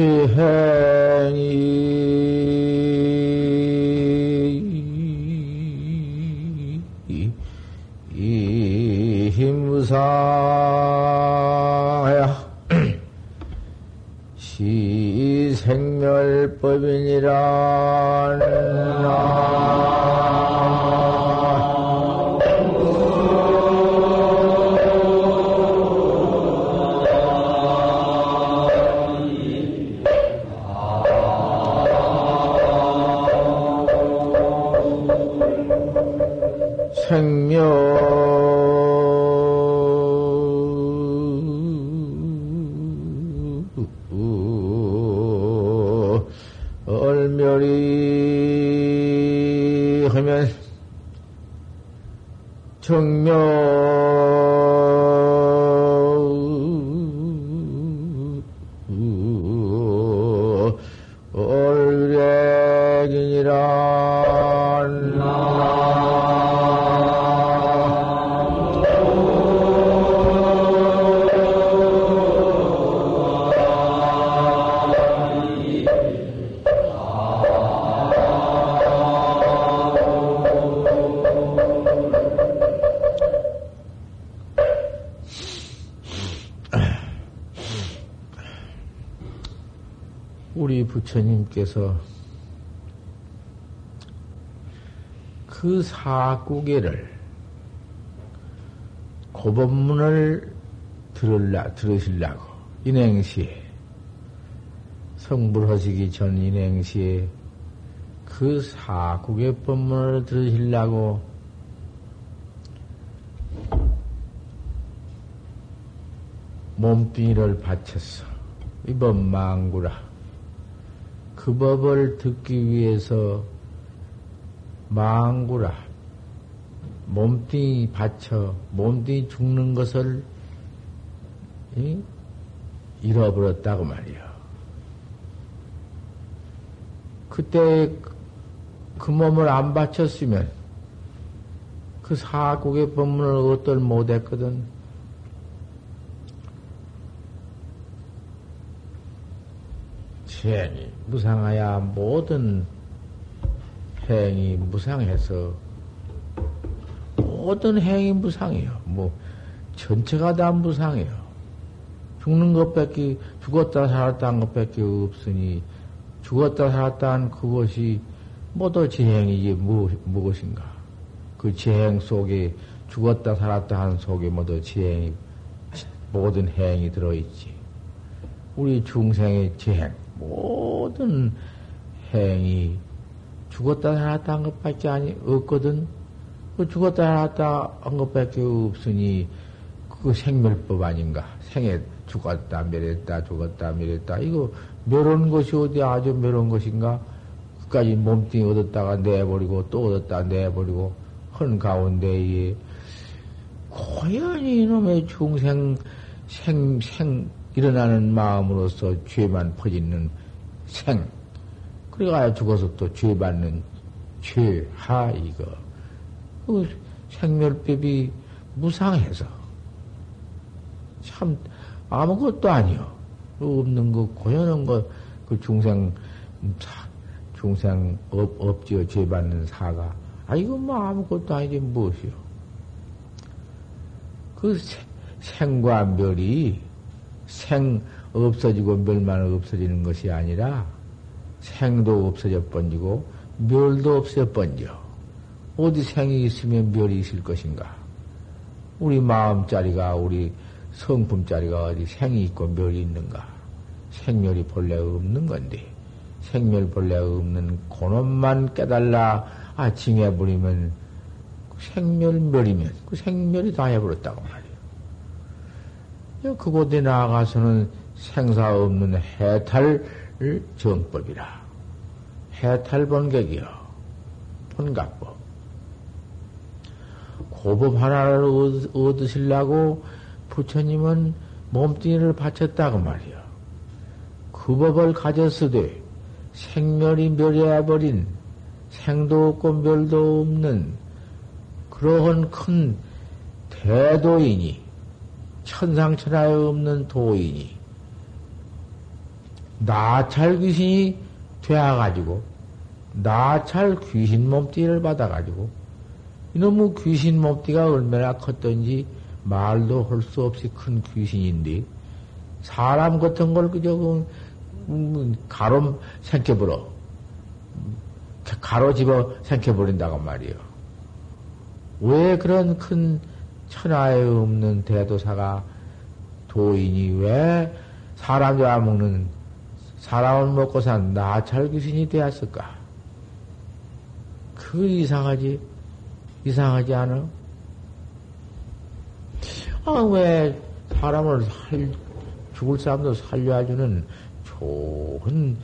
체행이 이 힘무상야. 시생멸법이니라 정명 부처님께서 그 사구계를 고법문을 들을라, 들으시려고 인행시에 성불하시기 전 인행시에 그 사국의 법문을 들으시려고 몸뚱이를 바쳤어. 이번 망구라. 그 법을 듣기 위해서 망구라 몸뚱이 받쳐 몸뚱이 죽는 것을 이? 잃어버렸다고 말이야. 그때 그 몸을 안 바쳤으면 그 사국의 법문을 어떨 못했거든. 죄니 무상하야 모든 행이 무상해서 모든 행이 무상해요. 뭐 전체가 다 무상해요. 죽는 것밖에 죽었다 살았다 한 것밖에 없으니 죽었다 살았다 한 그것이 모두 재행이지 무, 무엇인가? 그 재행 속에 죽었다 살았다 한 속에 모두 재행이 모든 행이 들어있지. 우리 중생의 재행 모든 행이 죽었다 살았다 한 것밖에 아니, 없거든. 그 죽었다 살았다 한 것밖에 없으니, 그 생멸법 아닌가. 생에 죽었다, 멸했다, 죽었다, 멸했다. 이거 멸한 것이 어디 아주 멸한 것인가? 끝까지 몸뚱이 얻었다가 내버리고, 또 얻었다 내버리고, 헌 가운데에, 고연히 이놈의 중생, 생, 생, 일어나는 마음으로서 죄만 퍼지는 생. 그래가 죽어서 또 죄 받는 죄하, 이거. 그 생멸법이 무상해서. 참, 아무것도 아니요. 없는 거, 고연한 거, 그 중생, 중생 업, 업지어 죄 받는 사가. 아, 이거 뭐 아무것도 아니지, 무엇이요. 그 생과 멸이 생 없어지고 멸만 없어지는 것이 아니라 생도 없어져 번지고 멸도 없어져 번져. 어디 생이 있으면 멸이 있을 것인가? 우리 마음자리가 우리 성품자리가 어디 생이 있고 멸이 있는가? 생멸이 본래 없는 건데 생멸 본래 없는 고놈만 깨달라 아 징해버리면 생멸멸이면 그 생멸이 다 해버렸다고 말이야. 그곳에 나아가서는 생사 없는 해탈 정법이라. 해탈 번객이요. 번각법. 고법 하나를 얻으시려고 부처님은 몸뚱이를 바쳤다고 말이요. 그 법을 가졌으되 생멸이 멸해버린 생도 없고 멸도 없는 그러한 큰 대도인이 천상천하에 없는 도인이 나찰 귀신이 되어가지고, 나찰 귀신 몸띠를 받아가지고, 이놈의 귀신 몸띠가 얼마나 컸던지 말도 할 수 없이 큰 귀신인데, 사람 같은 걸 그저, 그, 음, 가로 생겨버려. 가로 집어 생겨버린다고 말이요. 왜 그런 큰 천하에 없는 대도사가 도인이 왜 사람 잡아먹는 사람을 먹고 산 나찰 귀신이 되었을까? 그 이상하지? 이상하지 않아? 아, 왜 사람을 살, 죽을 사람도 살려주는 좋은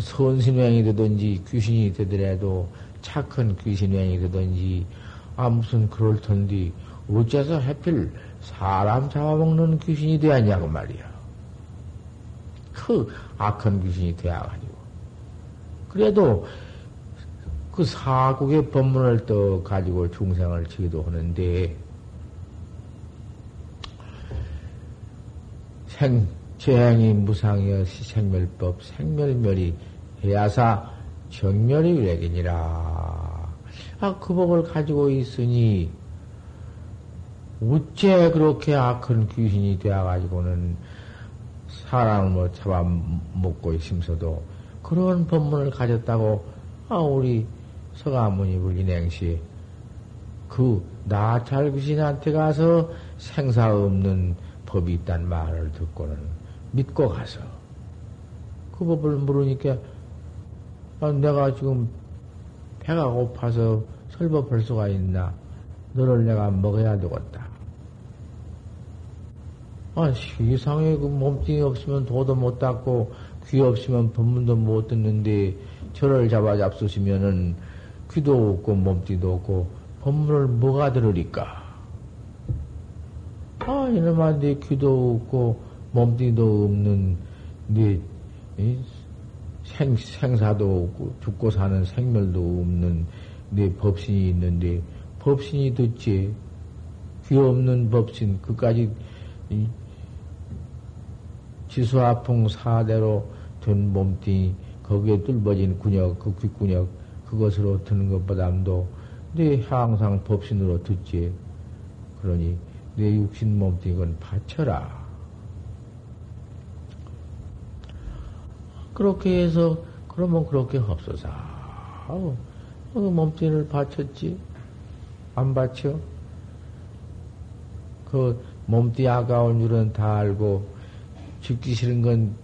선신행이 되든지 귀신이 되더라도 착한 귀신행이 되든지 아, 무슨 그럴 텐데 어째서 해필 사람 잡아먹는 귀신이 되었냐고 말이야. 그 악한 귀신이 되어가지고. 그래도 그 사국의 법문을 또 가지고 중생을 지기도 하는데, 생, 재행이 무상이여 생멸법, 생멸멸이 해야사 정멸이 유래이니라. 아, 그 법을 가지고 있으니, 어째 그렇게 악한 귀신이 되어가지고는 사람을 뭐 잡아먹고 있으면서도 그런 법문을 가졌다고, 아, 우리 서가모니 불 인행시, 그, 나찰 귀신한테 가서 생사 없는 법이 있단 말을 듣고는 믿고 가서 그 법을 물으니까, 아, 내가 지금 배가 고파서 설법할 수가 있나? 너를 내가 먹어야 되겠다. 아, 세상에 그 몸뚱이 없으면 도도 못 닦고 귀 없으면 법문도 못 듣는데 저를 잡아 잡수시면은 귀도 없고 몸뚱이도 없고 법문을 뭐가 들으리까? 아, 이놈아, 네 귀도 없고 몸뚱이도 없는 네 생, 생사도 없고 죽고 사는 생멸도 없는 네 법신이 있는데 법신이 듣지 귀 없는 법신 그까지 지수아풍 사대로 든 몸뚱이 거기에 뚫어진 군역 그 귓군역 그것으로 드는 것보다도 내 항상 법신으로 듣지. 그러니 내 육신 몸뚱이 건 바쳐라. 그렇게 해서 그러면 그렇게 없어서 어, 그 몸뚱이를 바쳤지? 안 바쳐? 그 몸뚱이 아까운 줄은 다 알고 죽기 싫은 건,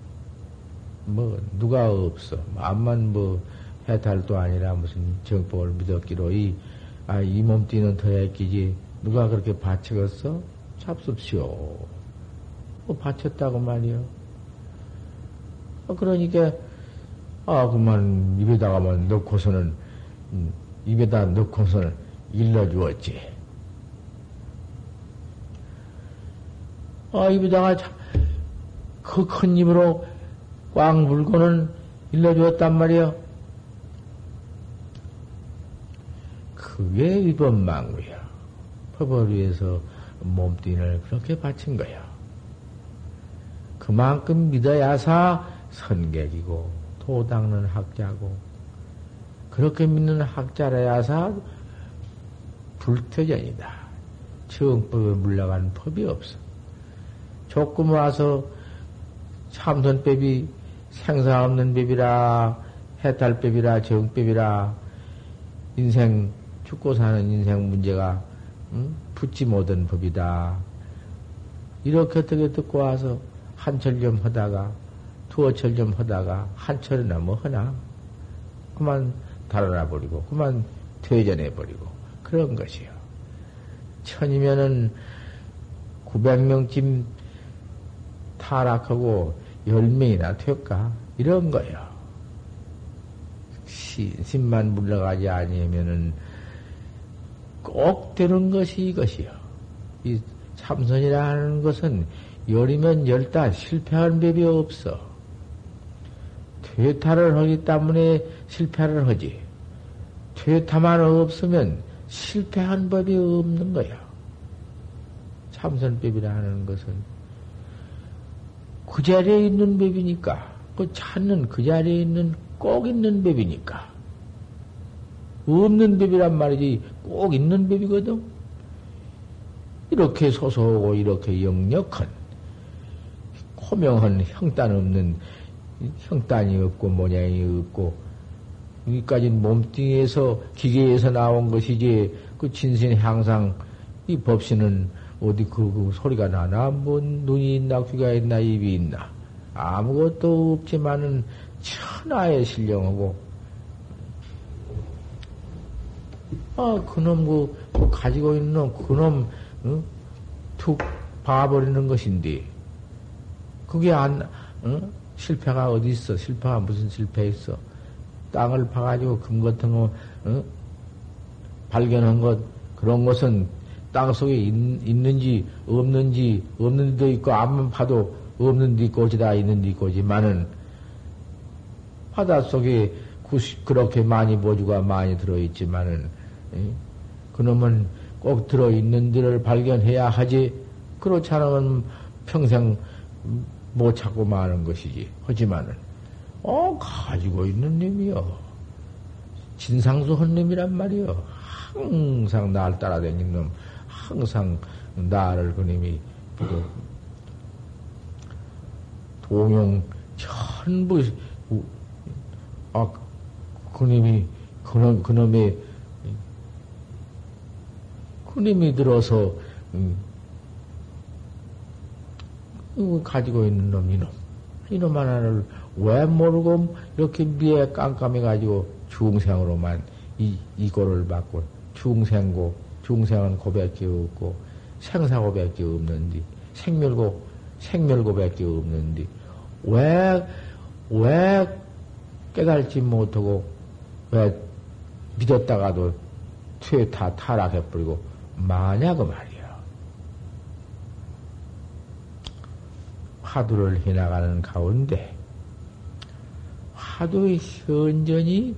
뭐, 누가 없어. 암만 뭐, 해탈도 아니라 무슨 정법을 믿었기로 이, 아, 이 몸띠는 더 애끼지. 누가 그렇게 바쳤어? 잡습시오. 뭐, 바쳤다고 말이요. 아, 그러니까, 아, 그만 입에다가만 넣고서는, 음, 입에다 넣고서는 일러주었지. 아, 입에다가 참, 그 큰 입으로 꽉 물고는 일러주었단 말이요. 그게 위법망구야. 법을 위해서 몸뚱이를 그렇게 바친 거야. 그만큼 믿어야사 선객이고 도닦는 학자고 그렇게 믿는 학자라야사 불태전이다. 정법에 물러간 법이 없어. 조금 와서 참선법이 생사 없는 법이라, 해탈법이라, 정법이라, 인생, 죽고 사는 인생 문제가, 응? 붙지 못한 법이다. 이렇게 어떻게 듣고 와서 한철 좀 하다가, 두어철 좀 하다가, 한철이나 뭐 하나? 그만 달아나 버리고, 그만 퇴전해 버리고, 그런 것이요. 천이면은 900명쯤 타락하고 열명이나 될까? 이런 거요. 신만 물러가지 아니면은 꼭 되는 것이 이것이요. 이 참선이라는 것은 열이면 열다 실패한 법이 없어. 퇴타를 하기 때문에 실패를 하지. 퇴타만 없으면 실패한 법이 없는 거야. 참선법이라는 것은 그 자리에 있는 법이니까 그 찾는 그 자리에 있는 꼭 있는 법이니까. 없는 법이란 말이지 꼭 있는 법이거든. 이렇게 소소하고 이렇게 역력한 호명한 형단 없는 형단이 없고 모양이 없고 여기까지 몸뚱이에서 기계에서 나온 것이지 그 진신 항상 이 법신은 어디 그, 그 소리가 나나 뭐 눈이 있나 귀가 있나 입이 있나 아무것도 없지만은 천하의 신령하고 아 그놈 그, 그 가지고 있는 그놈 어? 툭 봐버리는 것인데 그게 안 어? 실패가 어디 있어 실패가 무슨 실패 있어 땅을 파가지고 금 같은 거 어? 발견한 것 그런 것은 땅 속에 있, 는지 없는지 없는 데도 있고 앞만 파도 없는 데 있고 어디다 있는 데 있고 지만은 바다 속에 그렇게 많이 보주가 많이 들어있지만은 그놈은 꼭 들어있는 데를 발견해야 하지. 그렇지 않으면 평생 못 찾고 마는 것이지. 하지만은 어 가지고 있는 놈이요 진상수 헌님이란 말이요 항상 날 따라다니는 놈 항상 나를 그님이 동용 전부 아 그님이 그놈 그놈의 그님이 들어서 음, 가지고 있는 놈 이놈. 이놈 하나를 왜 모르고 이렇게 미에 깜깜해 가지고 중생으로만 이 이거를 받고 중생고 중생은 고백이 없고 생사 고백이 없는데 생멸고 생멸 고백이 없는데 왜 왜 깨달지 못하고 왜 믿었다가도 퇴타 타락해버리고 마냐 그 말이야. 화두를 해나가는 가운데 화두의 현전이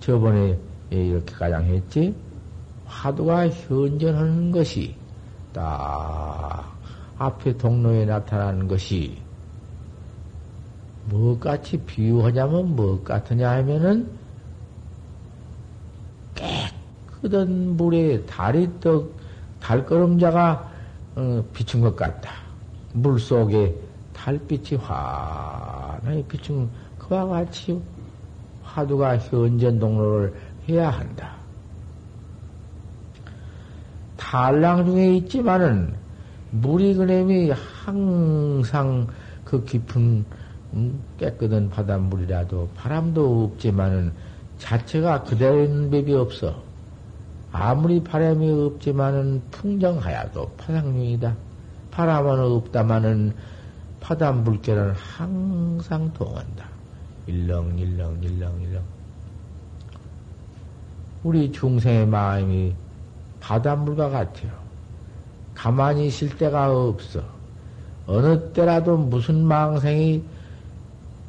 저번에 이렇게 가장 했지 화두가 현전하는 것이 딱 앞에 동로에 나타나는 것이 뭐같이 비유하냐면 뭐 같으냐 하면은 깨끗한 물에 달이 떡 달걸음자가 어, 비춘 것 같다. 물 속에 달빛이 환하게 비춘 그와 같이 화두가 현전 동로를 해야 한다. 탈랑 중에 있지만은 물이 그램이 항상 그 깊은 음, 깨끗한 바닷물이라도 바람도 없지만은 자체가 그대로 있는 법이 없어. 아무리 바람이 없지만은 풍정하야도 파상중이다. 바람은 없다마는 바닷물결은 항상 동한다. 일렁일렁 일렁일렁. 우리 중생의 마음이 바닷물과 같아요. 가만히 있을 데가 없어. 어느 때라도 무슨 망상이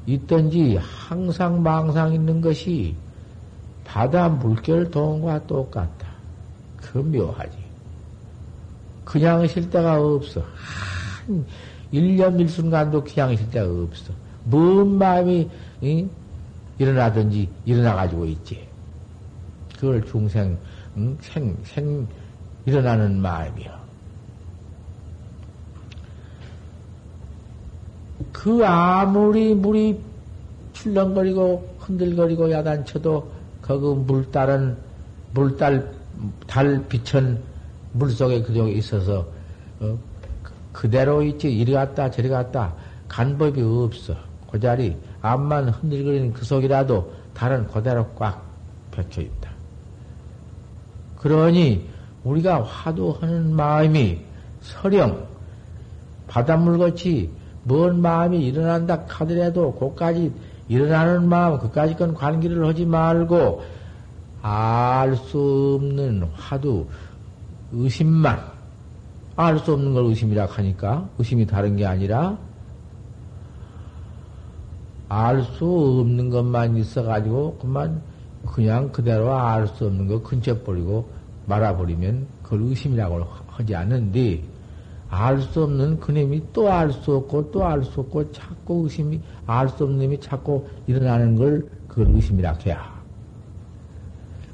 있든지 항상 망상 있는 것이 바다 물결 동과 똑같다. 그 묘하지. 그냥 있을 데가 없어. 한 1년 1순간도 그냥 있을 데가 없어. 뭔 마음이 응? 일어나든지 일어나가지고 있지. 그걸 중생, 응? 생, 생, 일어나는 마음이요. 그 아무리 물이 출렁거리고 흔들거리고 야단쳐도 그 물달은 물달 달 빛은 물 속에 그저 있어서 어, 그대로 있지 이리 갔다 저리 갔다 간 법이 없어 그 자리 앞만 흔들거리는 그 속이라도 달은 그대로 꽉 박혀 있다. 그러니 우리가 화두하는 마음이 서령 바닷물같이 먼 마음이 일어난다 하더라도 그까지 일어나는 마음 그까지 건 관계를 하지 말고 알 수 없는 화두 의심만. 알 수 없는 걸 의심이라 하니까 의심이 다른 게 아니라 알 수 없는 것만 있어가지고 그만 그냥 그대로 알 수 없는 거 근처 버리고 말아버리면 그걸 의심이라고 하지 않는데 알 수 없는 그님이 또 알 수 없고 또 알 수 없고 자꾸 의심이 알 수 없는 놈이 자꾸 일어나는 걸 그걸 의심이라 해야.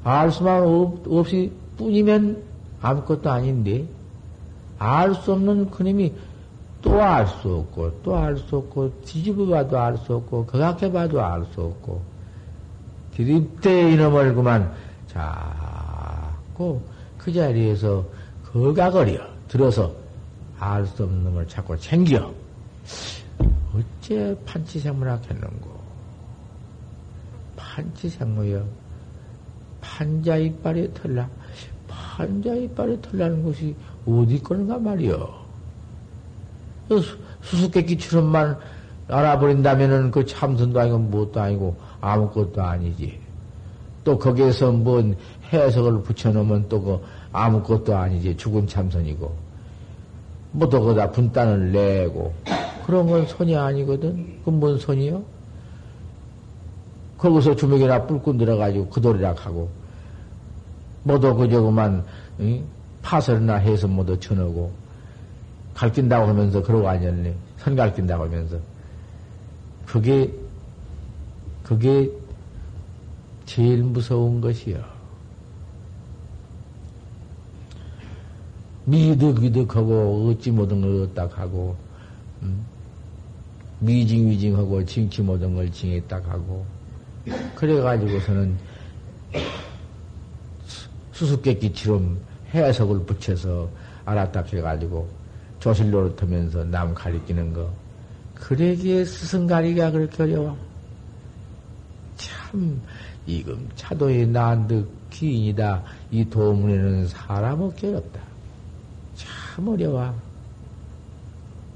알 수만 없, 없이 뿐이면 아무것도 아닌데 알 수 없는 그님이 또 알 수 없고 또 알 수 없고 뒤집어 봐도 알 수 없고 그각해 봐도 알 수 없고 드립대 이놈을 그만 자꾸 그 자리에서 거각거려 들어서 알 수 없는 놈을 자꾸 챙겨. 어째 판치생물학 했는고? 판치생물이여. 판자 이빨에 털라. 판자 이빨에 털라는 것이 어디 건가 말이여. 수수께끼처럼만 알아버린다면은 그 참선도 아니고 무엇도 아니고 아무것도 아니지. 또 거기에서 뭔 해석을 붙여놓으면 또 그 아무것도 아니지. 죽은 참선이고. 뭐또 거다 분단을 내고. 그런 건 손이 아니거든. 그건 뭔 손이요? 거기서 주먹이나 뿔꾼 들어가지고 그돌이라 하고. 뭐도 그저 그만, 응? 파설이나 해서 뭐도 쳐놓고. 갈낀다고 하면서 그러고 앉았네. 선 갈낀다고 하면서. 그게, 그게 제일 무서운 것이요. 미득미득하고 어찌 모든 걸 얻다 하고, 음? 미징위징하고 징치 모든 걸 징했다 하고, 그래가지고서는 수수께끼처럼 해석을 붙여서 알았다 해가지고 조실 노릇하면서 남 가리키는 거. 그러기에 스승 가리기가 그렇게 어려워. 참, 이금 차도의 난득 기인이다. 이 도문에는 사람 없기 어렵다. 참 어려워.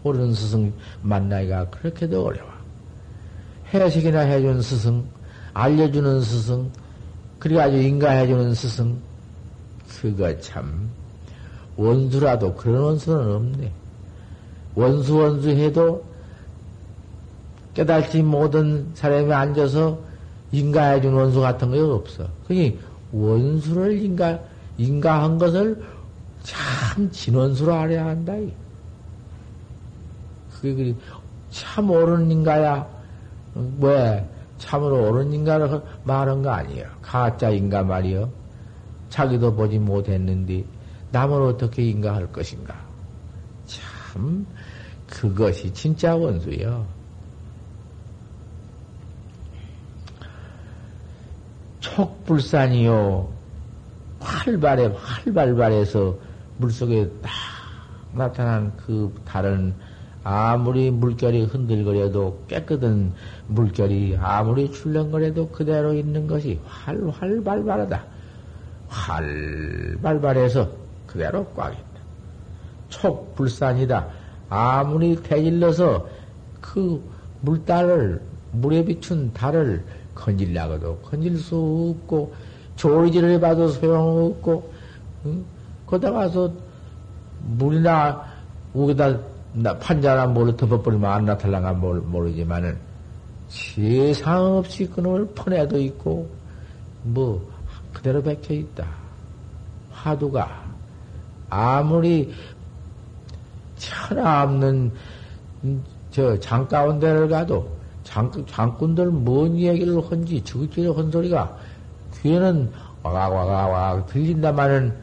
옳은 스승 만나기가 그렇게도 어려워. 해식이나 해준 스승, 알려주는 스승, 그래가지고 인가해주는 스승, 그거 참, 원수라도 그런 원수는 없네. 원수 원수 해도 깨달지 못한 사람이 앉아서 인가해준 원수 같은 거 없어. 그니 원수를 인가, 인가한 것을 참 진원수로 알아야 한다. 그게 참 옳은 인가야. 왜? 참으로 옳은 인가를 말한 거 아니에요. 가짜 인가 말이요. 자기도 보지 못했는데 남을 어떻게 인가할 것인가? 참 그것이 진짜 원수요. 촉불산이요. 활발해, 활발발해서 물속에 딱 나타난 그 다른 아무리 물결이 흔들거려도 깨끗한 물결이 아무리 출렁거려도 그대로 있는 것이 활활발발하다. 활발발해서 그대로 꽉 있다. 촉불산이다. 아무리 대질러서 그 물달을, 물에 비춘 달을 건질라고도 건질 수 없고, 조리질을 해봐도 소용없고, 응? 거기다 가서 물이나 우기다 판자나 뭘로 덮어버리면 안 나타나가 모르지만은 세상 없이 그놈을 퍼내도 있고, 뭐, 그대로 박혀 있다. 화두가 아무리 천하 없는 저 장 가운데를 가도 장, 장꾼들 뭔 얘기를 헌지 저기저기 헌 소리가 귀에는 와가와가와 들린다마는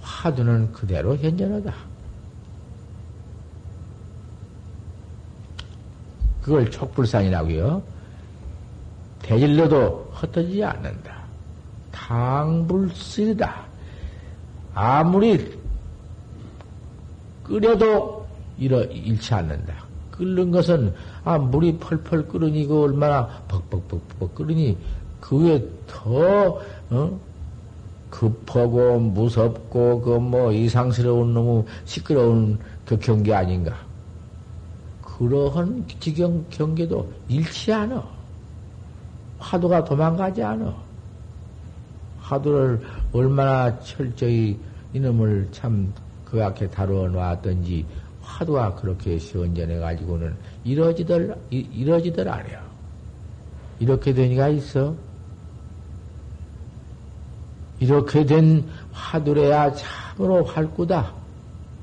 화두는 그대로 현존하다. 그걸 촉불산이라고요. 대질러도 흩어지지 않는다. 당불쓰이다. 아무리 끓여도 일어, 잃지 않는다. 끓는 것은, 아, 물이 펄펄 끓으니 그 얼마나 벅벅벅벅 끓으니 그 위에 더, 어? 급하고 무섭고 그 뭐 이상스러운 너무 시끄러운 그 경계 아닌가. 그러한 지경 경계도 잃지 않아. 화두가 도망가지 않아. 화두를 얼마나 철저히 이놈을 참그 앞에 다루어 놨던지 화두가 그렇게 시원전해 가지고는 이러지들 이러지들 않아요. 이렇게 되니까 있어. 이렇게 된 화두래야 참으로 활구다.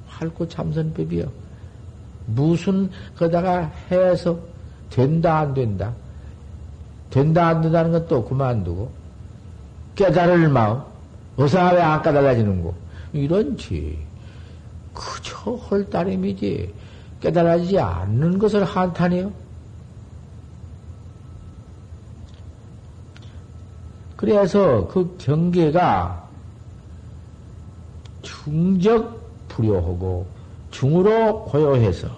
활구 참선법이요. 무슨 거다가 해서 된다 안 된다. 된다 안 된다는 것도 그만두고 깨달을 마음 어서 왜 안 깨달아지는 거 이런지 그저 헐따름이지 깨달아지지 않는 것을 한탄해요. 그래서 그 경계가 중적 불효하고 중으로 고요해서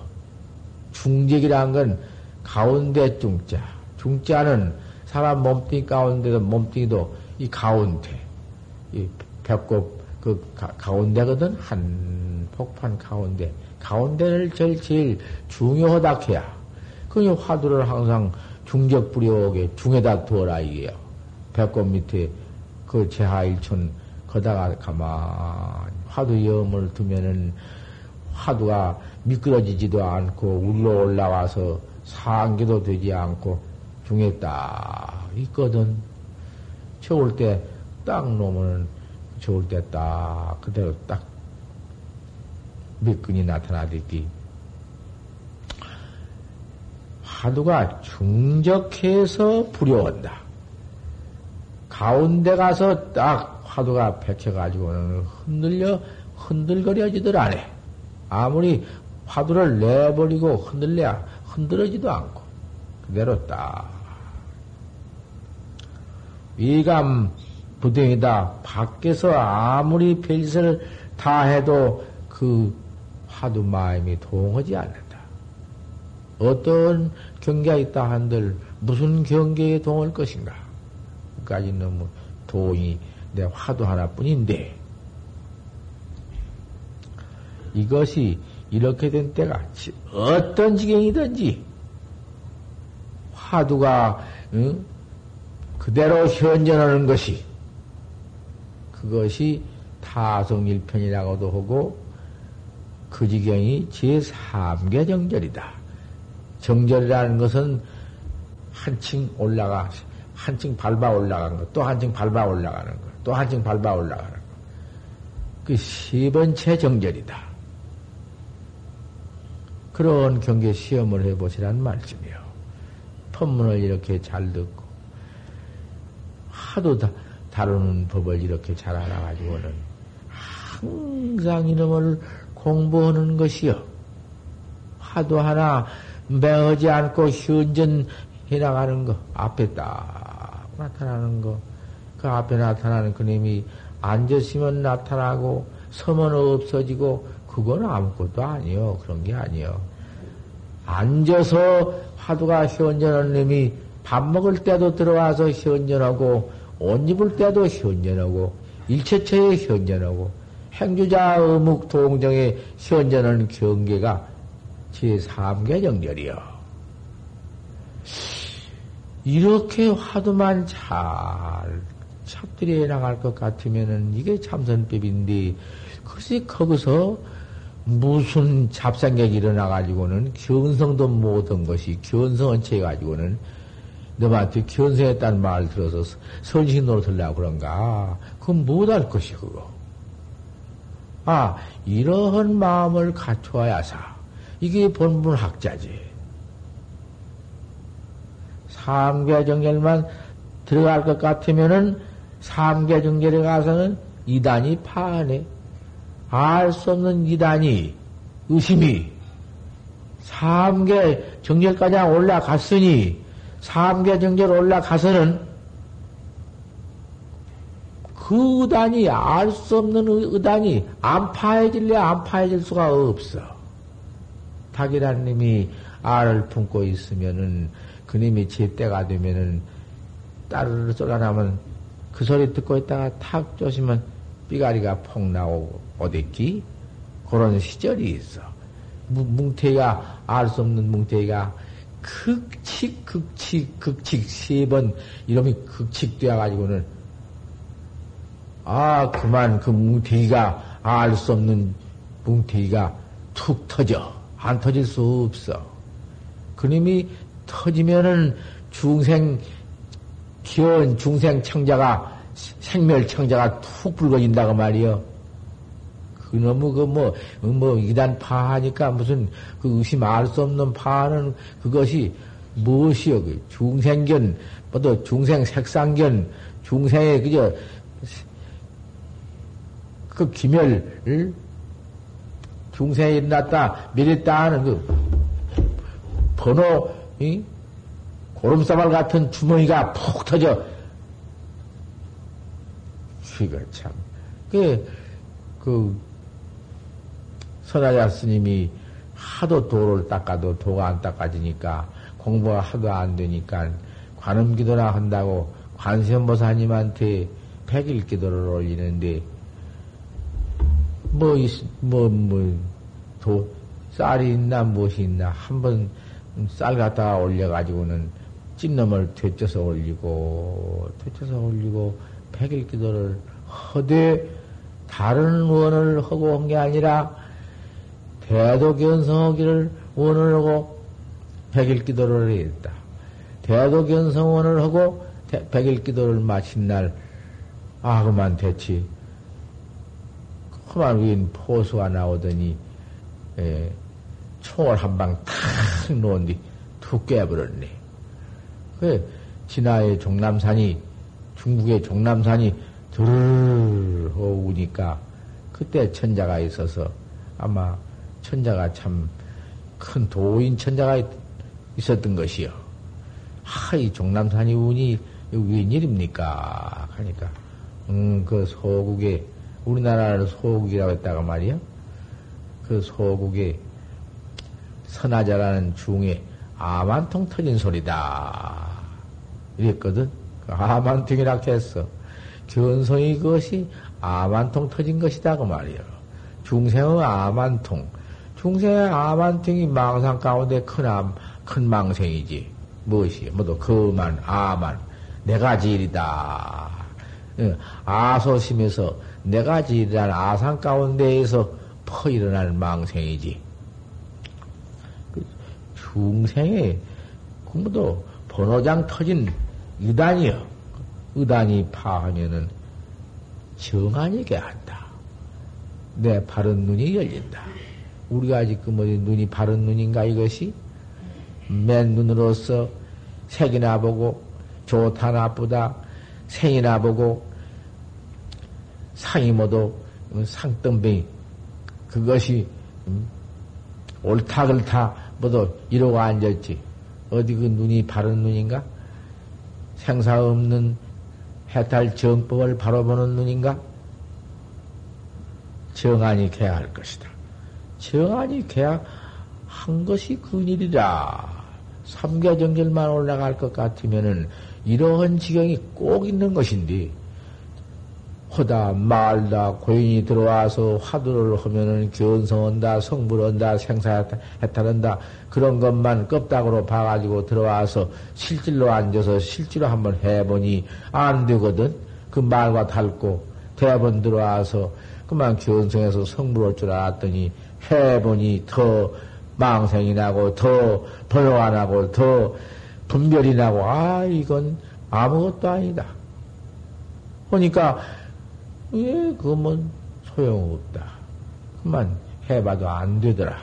중적이란 건 가운데 중자 중자는 사람 몸뚱이 가운데도 몸뚱이도 이 가운데 이 배꼽 그 가, 운데거든 한 폭판 가운데 가운데를 제일 제일 중요하다 해야 그 화두를 항상 중적 불효하게 중에다 두어라 이게요. 배꼽 밑에 그 제하 일촌 거다가 가만 화두 염을 두면은 화두가 미끄러지지도 않고 울러 올라와서 상기도 되지 않고 중에 딱 있거든. 좋을 때딱 놓으면 좋을 때 딱 그대로 딱 미끈이 나타나듯이 화두가 중적해서 불려온다. 가운데 가서 딱 화두가 백혀가지고는 흔들려, 흔들거려지들 않아. 아무리 화두를 내버리고 흔들려, 흔들어지도 않고, 그대로 딱. 위감 부등이다. 밖에서 아무리 별짓을 다 해도 그 화두 마음이 동하지 않는다. 어떤 경계가 있다 한들 무슨 경계에 동할 것인가? 까지 너무 돈이 내 화두 하나뿐인데 이것이 이렇게 된 때가 어떤 지경이든지 화두가 응? 그대로 현전하는 것이 그것이 타성일편이라고도 하고 그 지경이 제3계 정절이다. 정절이라는 것은 한층 올라가 한층 밟아 올라가는 것, 또 한층 밟아 올라가는 것, 또 한층 밟아 올라가는 것. 그 세 번째 정절이다. 그런 경계 시험을 해보시란 말씀이요. 법문을 이렇게 잘 듣고, 하도 다, 다루는 법을 이렇게 잘 알아가지고는 항상 이놈을 공부하는 것이요. 하도 하나 매하지 않고 현전 해나가는 거, 앞에 딱 나타나는 거, 그 앞에 나타나는 그님이 앉으시면 나타나고, 서면 없어지고, 그건 아무것도 아니요. 그런 게 아니요. 앉아서 화두가 현전한 놈이 밥 먹을 때도 들어와서 현전하고, 옷 입을 때도 현전하고, 일체처에 현전하고, 행주자 의묵 동정에 현전하는 경계가 제3계 정렬이요. 이렇게 화두만 잘 찹들이 나갈 것 같으면은 이게 참선법인데, 글쎄, 거기서 무슨 잡생각이 일어나가지고는 견성도 못한 것이 견성은 채 가지고는 너한테 견성했다는 말을 들어서 선식 노릇을 하고 그런가? 그건 못할 것이 그거. 아, 이러한 마음을 갖춰야사. 이게 본분 학자지. 삼계 정결만 들어갈 것 같으면은 삼계 정결에 가서는 이단이 파하네. 알수 없는 이단이, 의심이, 삼계 정결까지 올라갔으니, 삼계 정결 올라가서는 그 의단이, 알 수 없는 의단이 안 파해질래, 안 파해질 수가 없어. 닭이라는 님이 알을 품고 있으면은 그님이 제때가 되면은 따르르 쏠아나면 그 소리 듣고 있다가 탁 쪼시면 삐가리가 폭 나오고 어딨기? 그런 시절이 있어. 뭉태기가 알 수 없는 뭉태기가 극칙 극칙 극칙 세 번 이름이 극칙되어 가지고는 아 그만 그 뭉태기가 알 수 없는 뭉태기가 툭 터져 안 터질 수 없어. 그님이 터지면은 중생, 귀여운 중생 청자가, 생멸 청자가 툭 붉어진다고 말이요. 그놈의 그 뭐, 뭐, 이단 파하니까 무슨 그 의심 알수 없는 파하는 그것이 무엇이여, 그 중생견, 뭐또 중생 색상견, 중생의 그저, 그 기멸 을 중생에 일어났다, 미랬다 하는 그 번호, 이? 고름사발 같은 주머니가 푹 터져. 그거 참. 그, 그, 선하자 스님이 하도 도를 닦아도 도가 안 닦아지니까 공부가 하도 안 되니까 관음 기도나 한다고 관세음보사님한테 백일 기도를 올리는데 뭐, 뭐, 뭐, 도, 쌀이 있나 무엇이 있나 한번 쌀 갖다가 올려가지고는 찐놈을 되쳐서 올리고, 되쳐서 올리고, 백일 기도를 허되 다른 원을 하고 한 게 아니라 대도 견성하기를 원을 하고 백일 기도를 했다. 대도 견성원을 하고 백일 기도를 마친 날, 아, 그만 됐지. 그만 윈 포수가 나오더니, 에, 총을 한 방탁 놓은 뒤툭 깨버렸네. 그, 진화의 종남산이, 중국의 종남산이 드르르 오니까, 그때 천자가 있어서 아마 천자가 참 큰 도인 천자가 있었던 것이요. 하, 이 종남산이 운이 웬일입니까? 하니까, 음, 그 소국에, 우리나라를 소국이라고 했다가 말이야. 그 소국에 선하자라는 중에 아만통 터진 소리다. 이랬거든. 그 아만통이라 했어. 견성이 그것이 아만통 터진 것이다. 그 말이야. 중생의 아만통. 중생의 아만통이 망상 가운데 큰, 암, 큰 망생이지. 무엇이? 뭐도 그만, 아만. 내가 지일이다. 예, 아소심에서 내가 지일이란 아상 가운데에서 퍼 일어날 망생이지. 그 중생의 공부도 번호장 터진 의단이요. 의단이 파하면은 정한이게 한다. 내 바른 눈이 열린다. 우리가 지금 뭐 눈이 바른 눈인가 이것이? 맨 눈으로서 색이나 보고 좋다 나쁘다 생이나 보고 상이 모두 상등비 그것이 음, 옳다 그렇다 모두 이러고 앉았지. 어디 그 눈이 바른 눈인가? 생사 없는 해탈 정법을 바로 보는 눈인가? 정안이 개야 할 것이다 정안이 개야 한 것이 근일이라 삼계정결만 올라갈 것 같으면은 이러한 지경이 꼭 있는 것인데, 허다, 말다, 고인이 들어와서 화두를 하면은 견성한다, 성불한다, 생사해탈한다, 그런 것만 껍닥으로 봐가지고 들어와서 실질로 앉아서 실제로 한번 해보니 안 되거든? 그 말과 닳고, 대번 들어와서 그만 견성해서 성불할 줄 알았더니 해보니 더 망생이 나고 더 번호가 나고 더 분별이 나고 아 이건 아무것도 아니다. 그러니까 예 그건 소용없다. 그만 해봐도 안 되더라.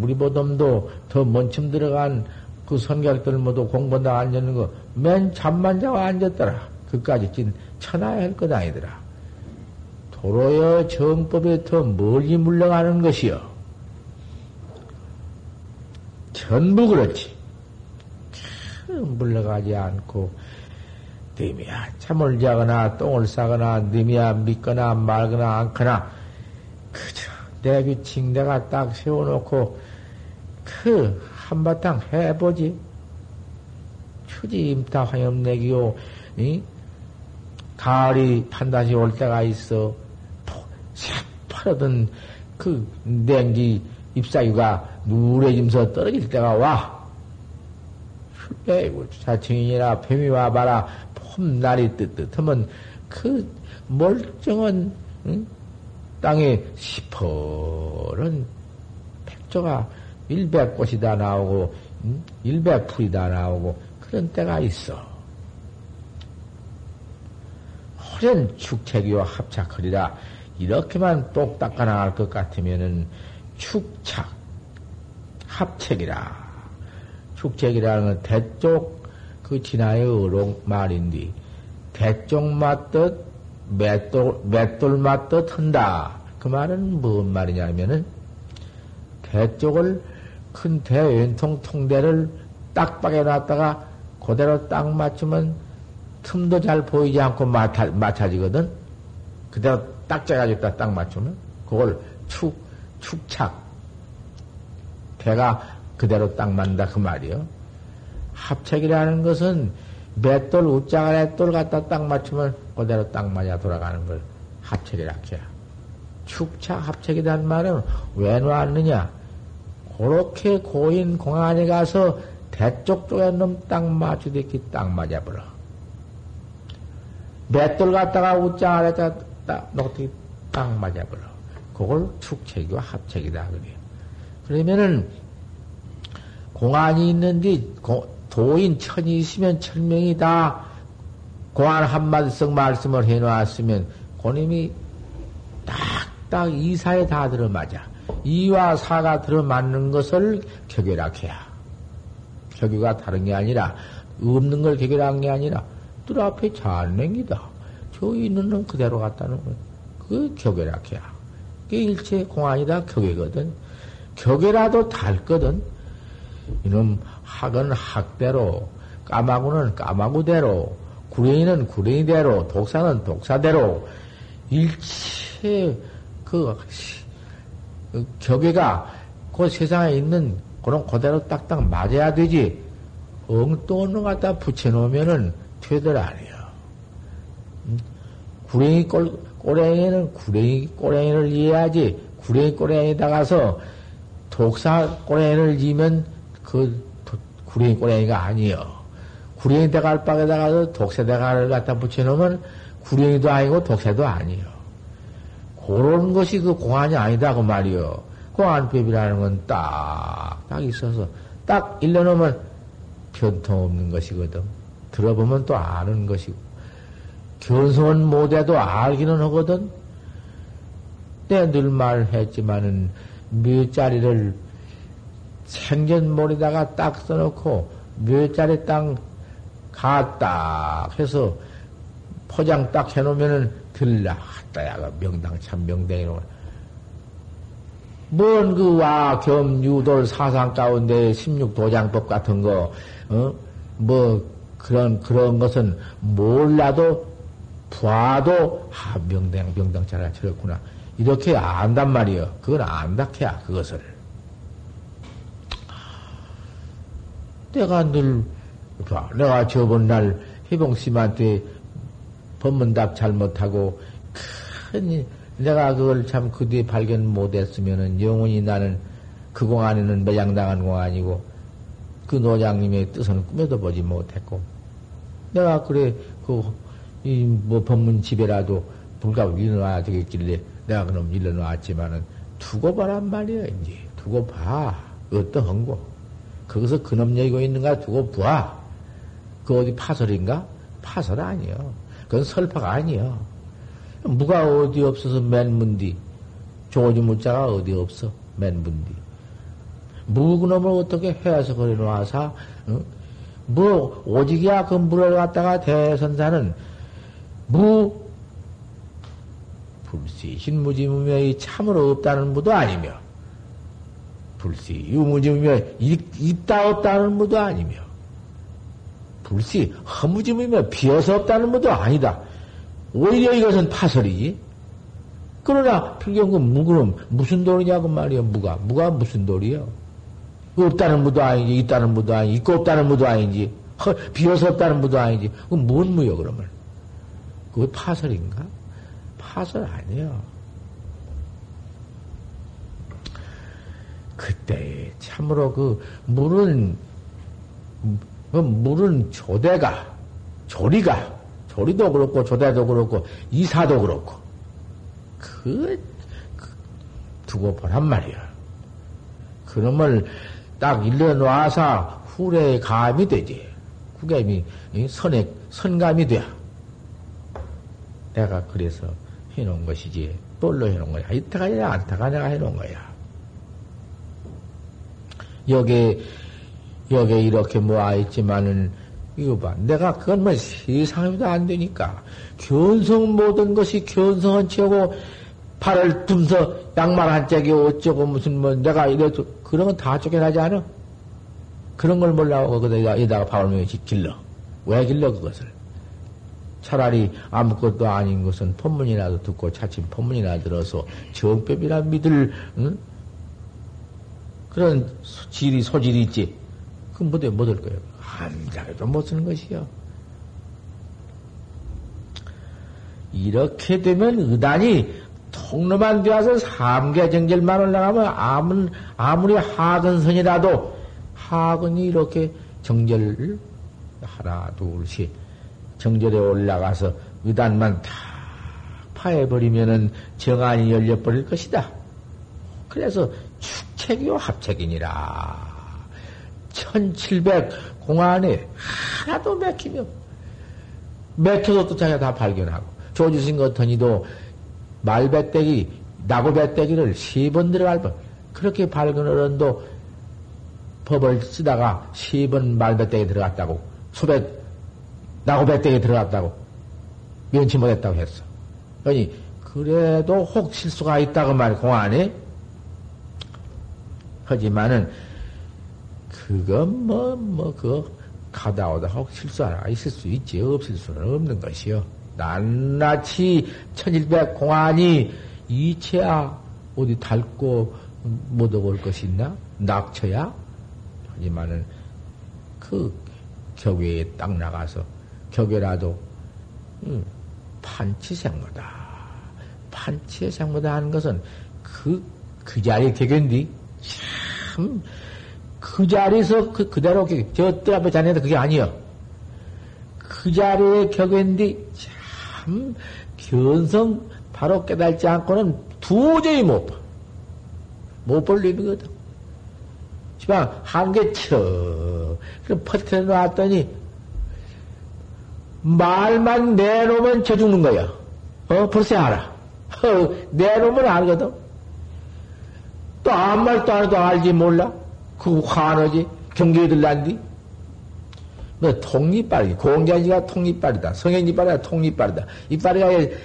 우리 보덤도 더 먼침 들어간 그 선객들 모두 공부한다 앉는 거 맨 잠만 자고 앉았더라. 그까지 찐 천하야 할 것 아니더라. 도로여 정법에 더 멀리 물러가는 것이여. 전부 그렇지. 물러가지 않고, 님이야, 잠을 자거나, 똥을 싸거나, 님이야, 믿거나, 말거나, 않거나, 그저, 내 비칭 내가 딱 세워놓고, 그, 한바탕 해보지. 추지 임타 화염내기요, 이? 가을이 판다시 올 때가 있어. 새파르던 그 냉기 잎사귀가 누래짐서 떨어질 때가 와. 에이고, 자칭이나 뱀이 와봐라. 폼날이 뜨뜻하면 그 멀쩡한 응? 땅에 시퍼런 백조가 일백꽃이 다 나오고 응? 일백풀이 다 나오고 그런 때가 있어. 호련 축책이와 합착하리라. 이렇게만 똑 닦아 나갈 것 같으면은 축착, 합책이라. 축책이라는 건 대쪽 그 진화의 어록 말인데, 대쪽 맞듯 맷돌, 맷돌 맞듯 한다. 그 말은 뭔 말이냐면은, 대쪽을 큰 대왼통 통대를 딱박에 놨다가 그대로 딱 맞추면 틈도 잘 보이지 않고 맞아, 맞춰지거든? 그대로 딱 짜가지고 딱 맞추면 그걸 축, 축착. 대가 그대로 딱 맞는다 그 말이요. 합책이라는 것은 맷돌, 우짜가 맷돌 갖다 딱 맞추면 그대로 딱 맞아 돌아가는 걸 합책이라 해요. 축착 합책이라는 말은 왜 놨느냐? 그렇게 고인 공안에 가서 대쪽 쪽에 놈딱 맞추듯이 딱 맞아버려. 맷돌 갖다가 우짜 아래다 딱 녹티 딱 맞아버려. 그걸 축책이와 합책이다 그래요. 그러면은 공안이 있는데 도인 천이 있으면 천명이 다 공안 한마디씩 말씀을 해놓았으면 고님이 딱딱 이사에 다 들어맞아. 이와 사가 들어맞는 것을 격결학해야. 격유가 다른 게 아니라 없는 걸 격결한 게 아니라 뜰 앞에 잔냉이다. 저 있는 놈 그대로 갔다는 거. 그 격외락해야. 그게 일체 공안이다 격외거든. 격외라도 닳거든. 이놈 학은 학대로, 까마구는 까마구대로, 구레이는 구레이대로, 독사는 독사대로, 일체 그, 그 격외가 그 세상에 있는 그런 그대로 딱딱 맞아야 되지. 엉뚱한 갖다 붙여놓으면은 되들 아니에요. 구랭이 꼴, 꼬랭이는 구랭이 꼬랭이를 이해하지. 구랭이 꼬랭이다 가서 독사 꼬랭이를 이면 그 구랭이 꼬랭이가 아니에요. 구랭이 대갈 박에다가서 독사 대갈을 갖다 붙여놓으면 구랭이도 아니고 독사도 아니에요. 그런 것이 그 공안이 아니다 그 말이요. 공안법이라는 건 딱, 딱 있어서 딱 일러놓으면 변통 없는 것이거든. 들어보면 또 아는 것이고. 견성은 못해도 알기는 하거든. 내가 늘 말했지만은 몇 자리를 생전몰에다가 딱 써놓고 몇 자리 땅 갔다 해서 포장 딱 해놓으면은 들라. 따야가 명당 참 명당이로. 뭔 그 와 겸 유돌 사상 가운데 16도장법 같은 거, 어? 뭐, 그런, 그런 것은 몰라도, 봐도, 아, 명당, 명당 잘 차렸구나. 이렇게 안단 말이요. 그건 안다 해야, 그것을. 내가 늘, 봐. 내가 저번 날 희봉씨한테 법문답 잘못하고, 큰, 내가 그걸 참 그 뒤에 발견 못했으면은 영원히 나는 그 공안에는 매장당한 공안이고 그 노장님의 뜻은 꿈에도 보지 못했고 내가 그래 그 이 뭐 법문 집에라도 불가고 일어나야 되겠길래 내가 그럼 일어나왔지만은 두고 봐란 말이야 이제 두고 봐 어떠한 거 거기서 그놈 얘기고 있는가 두고 봐. 그 어디 파설인가? 파설 아니요. 그건 설파가 아니요. 무가 어디 없어서 맨문디. 조지 무자가 어디 없어. 맨문디. 무그놈을 어떻게 해서 그래 놔서, 어? 뭐, 오직이야 그 물을 갖다가 대선사는 무, 불시, 신무지무명이 참으로 없다는 무도 아니며, 불시, 유무지무명 있다 없다는 무도 아니며, 불시, 허무지무명 비어서 없다는 무도 아니다. 오히려 이것은 파설이지. 그러나 필경은 무그럼 무슨 돌이냐고 말이야 무가 무가 무슨 돌이야? 없다는 무도 아니지 있다는 무도 아니지 있고 없다는 무도 아니지 허, 비어서 없다는 무도 아니지 그건 뭔 무요 그러면? 그거 파설인가? 파설 아니야. 그때 참으로 그 물은 그 물은 조대가 조리가 조리도 그렇고 조대도 그렇고 이사도 그렇고 그, 그 두고 보란 말이야. 그놈을 딱 일러놓아서 후레 감이 되지. 후감이 선액 선감이 돼. 내가 그래서 해놓은 것이지. 뭘로 해놓은 거야? 이타가 아니라 안타가 내가 해놓은 거야. 여기, 여기 이렇게 모아 있지만은, 이거 봐. 내가 그건 뭐 세상에도 안 되니까. 견성 모든 것이 견성한 채고, 발을 둠서 양말 한 짝이 어쩌고 무슨 뭐 내가 이래도, 그런 건 다 쫓겨나지 않아? 그런 걸 몰라고 거기다, 여기다가 밥을 길러. 왜 길러 그것을? 차라리 아무것도 아닌 것은 법문이라도 듣고 차츰 법문이나 들어서 정법이라 믿을 응? 그런 질이 소질이 있지. 그럼 못해 못할 거예요. 한 장에도 못 쓰는 것이요. 이렇게 되면 의단이 통로만 되어서 삼계 정절만 올라가면 아무, 아무리 하근선이라도 하근이 이렇게 정절 하나 둘셋 정절에 올라가서 의단만 다 파해버리면은 정안이 열려버릴 것이다. 그래서 축책이요 합책이니라. 1700 공안에 하나도 맥히며 맥혀도 또 자기가 다 발견하고 조주신 것더니도 말배때기 나고배때기를 세 번 들어갈 뻔 그렇게 발견을 한도 법을 쓰다가 세 번 말배때기 들어갔다고 소배 나고배때기 들어갔다고 면치 못했다고 했어. 아니 그래도 혹 실수가 있다고 말 공안에 하지만은 그거 뭐뭐 그거 가다 오다 혹 실수 하나 있을 수 있지 없을 수는 없는 것이요. 낱낱이 천일백 공안이 이체야 어디 닳고 못 오걸 것이 있나? 낙처야? 하지만은 그 격외에 딱 나가서 격외라도 음, 판치생모다. 판치생모다 하는 것은 그, 그 자리에 격외인데 참, 그 자리에서 그, 그대로, 저 뜰 앞에 자네도 그게 아니여. 그 자리에 격외인데 참, 견성 바로 깨달지 않고는 도저히 못 봐. 못 볼 일이거든. 지방 한개 쳐. 그 퍼트려 놨더니 말만 내놓으면 져 죽는 거야. 어, 벌써 알아. 어, 내놓으면 알거든. 또 아무 말도 안 해도 알지 몰라? 그 화너지? 경계에 들란디? 너 통이빨이, 공자지가 통이빨이다. 성현이빨이다, 통이빨이다. 이빨이가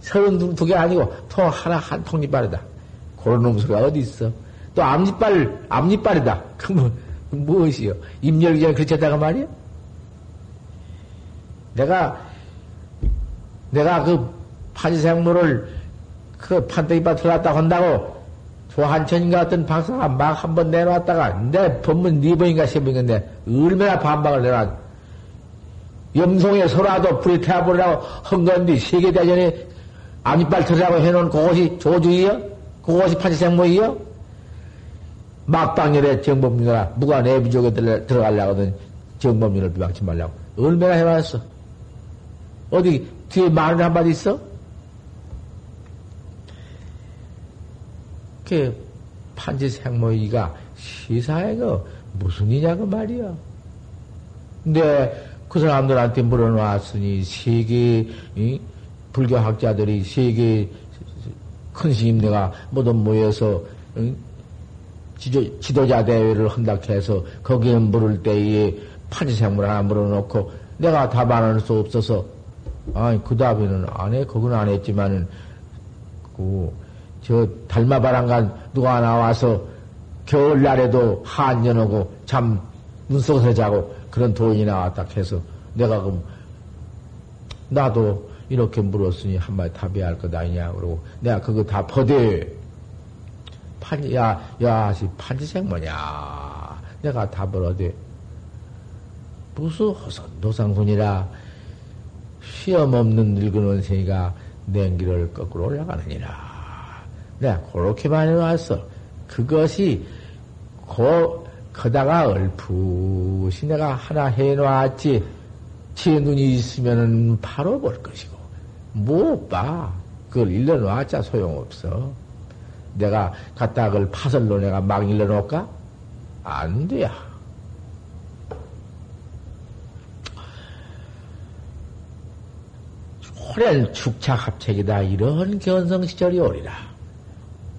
서른 두 개 아니고 통 하나 한 통이빨이다. 그런 놈 소리가 어디 있어? 또 앞니빨, 앞니빨이다. 그러면 무엇이요? 입열기 전에 그렇게 했다가 말이야? 내가, 내가 그 판생물을 그 판때기밭 들어갔다 한다고 조한천인가 같은 박사가 막 한 번 내놓았다가 내 법문 네 번인가 세 번인데 얼마나 반박을 내놔. 염송에 서라도 불이 태워버리라고 한 건데 세계대전에 암이빨 들으라고 해놓은 그것이 조주이요? 그것이 판치생모이요? 막방열에 내부족에 들어가려고 하던 정법률을 비방치 말라고 얼마나 해봤어? 어디 뒤에 말을 한마디 있어? 그 판지 생모이가 시사에 그 무슨 이냐고 말이야. 근데 그 사람들한테 물어놨으니 세계 불교 학자들이 세계 큰 스님네가 모두 모여서 응? 지도, 지도자 대회를 한다 해서 거기에 물을 때에 판지생물 하나 물어놓고 내가 답안할 수 없어서 아니 그 답에는 안 해. 그건 안 했지만은 그 저 달마바람간 누가 나와서 겨울날에도 한년하고 잠 눈속에서 자고 그런 도인이 나왔다 해서 내가 그럼 나도 이렇게 물었으니 한마디 답해야 할 것 아니냐 그러고 내가 그거 다 퍼대 판, 야, 야, 판지생 뭐냐. 내가 답을 얻대. 무슨 호선도상손이라 시험 없는 늙은 원생이가 냉기를 거꾸로 올라가느니라. 내가 그렇게만 해놨어. 그것이 고, 거다가 얼푸시 내가 하나 해놨지. 제 눈이 있으면은 바로 볼 것이고. 못 봐. 그걸 일러놓았자 소용없어. 내가 갖다 그걸 파설로 내가 막 일러놓을까? 안 돼야. 오랜 축착합책이다. 이런 견성 시절이 오리라.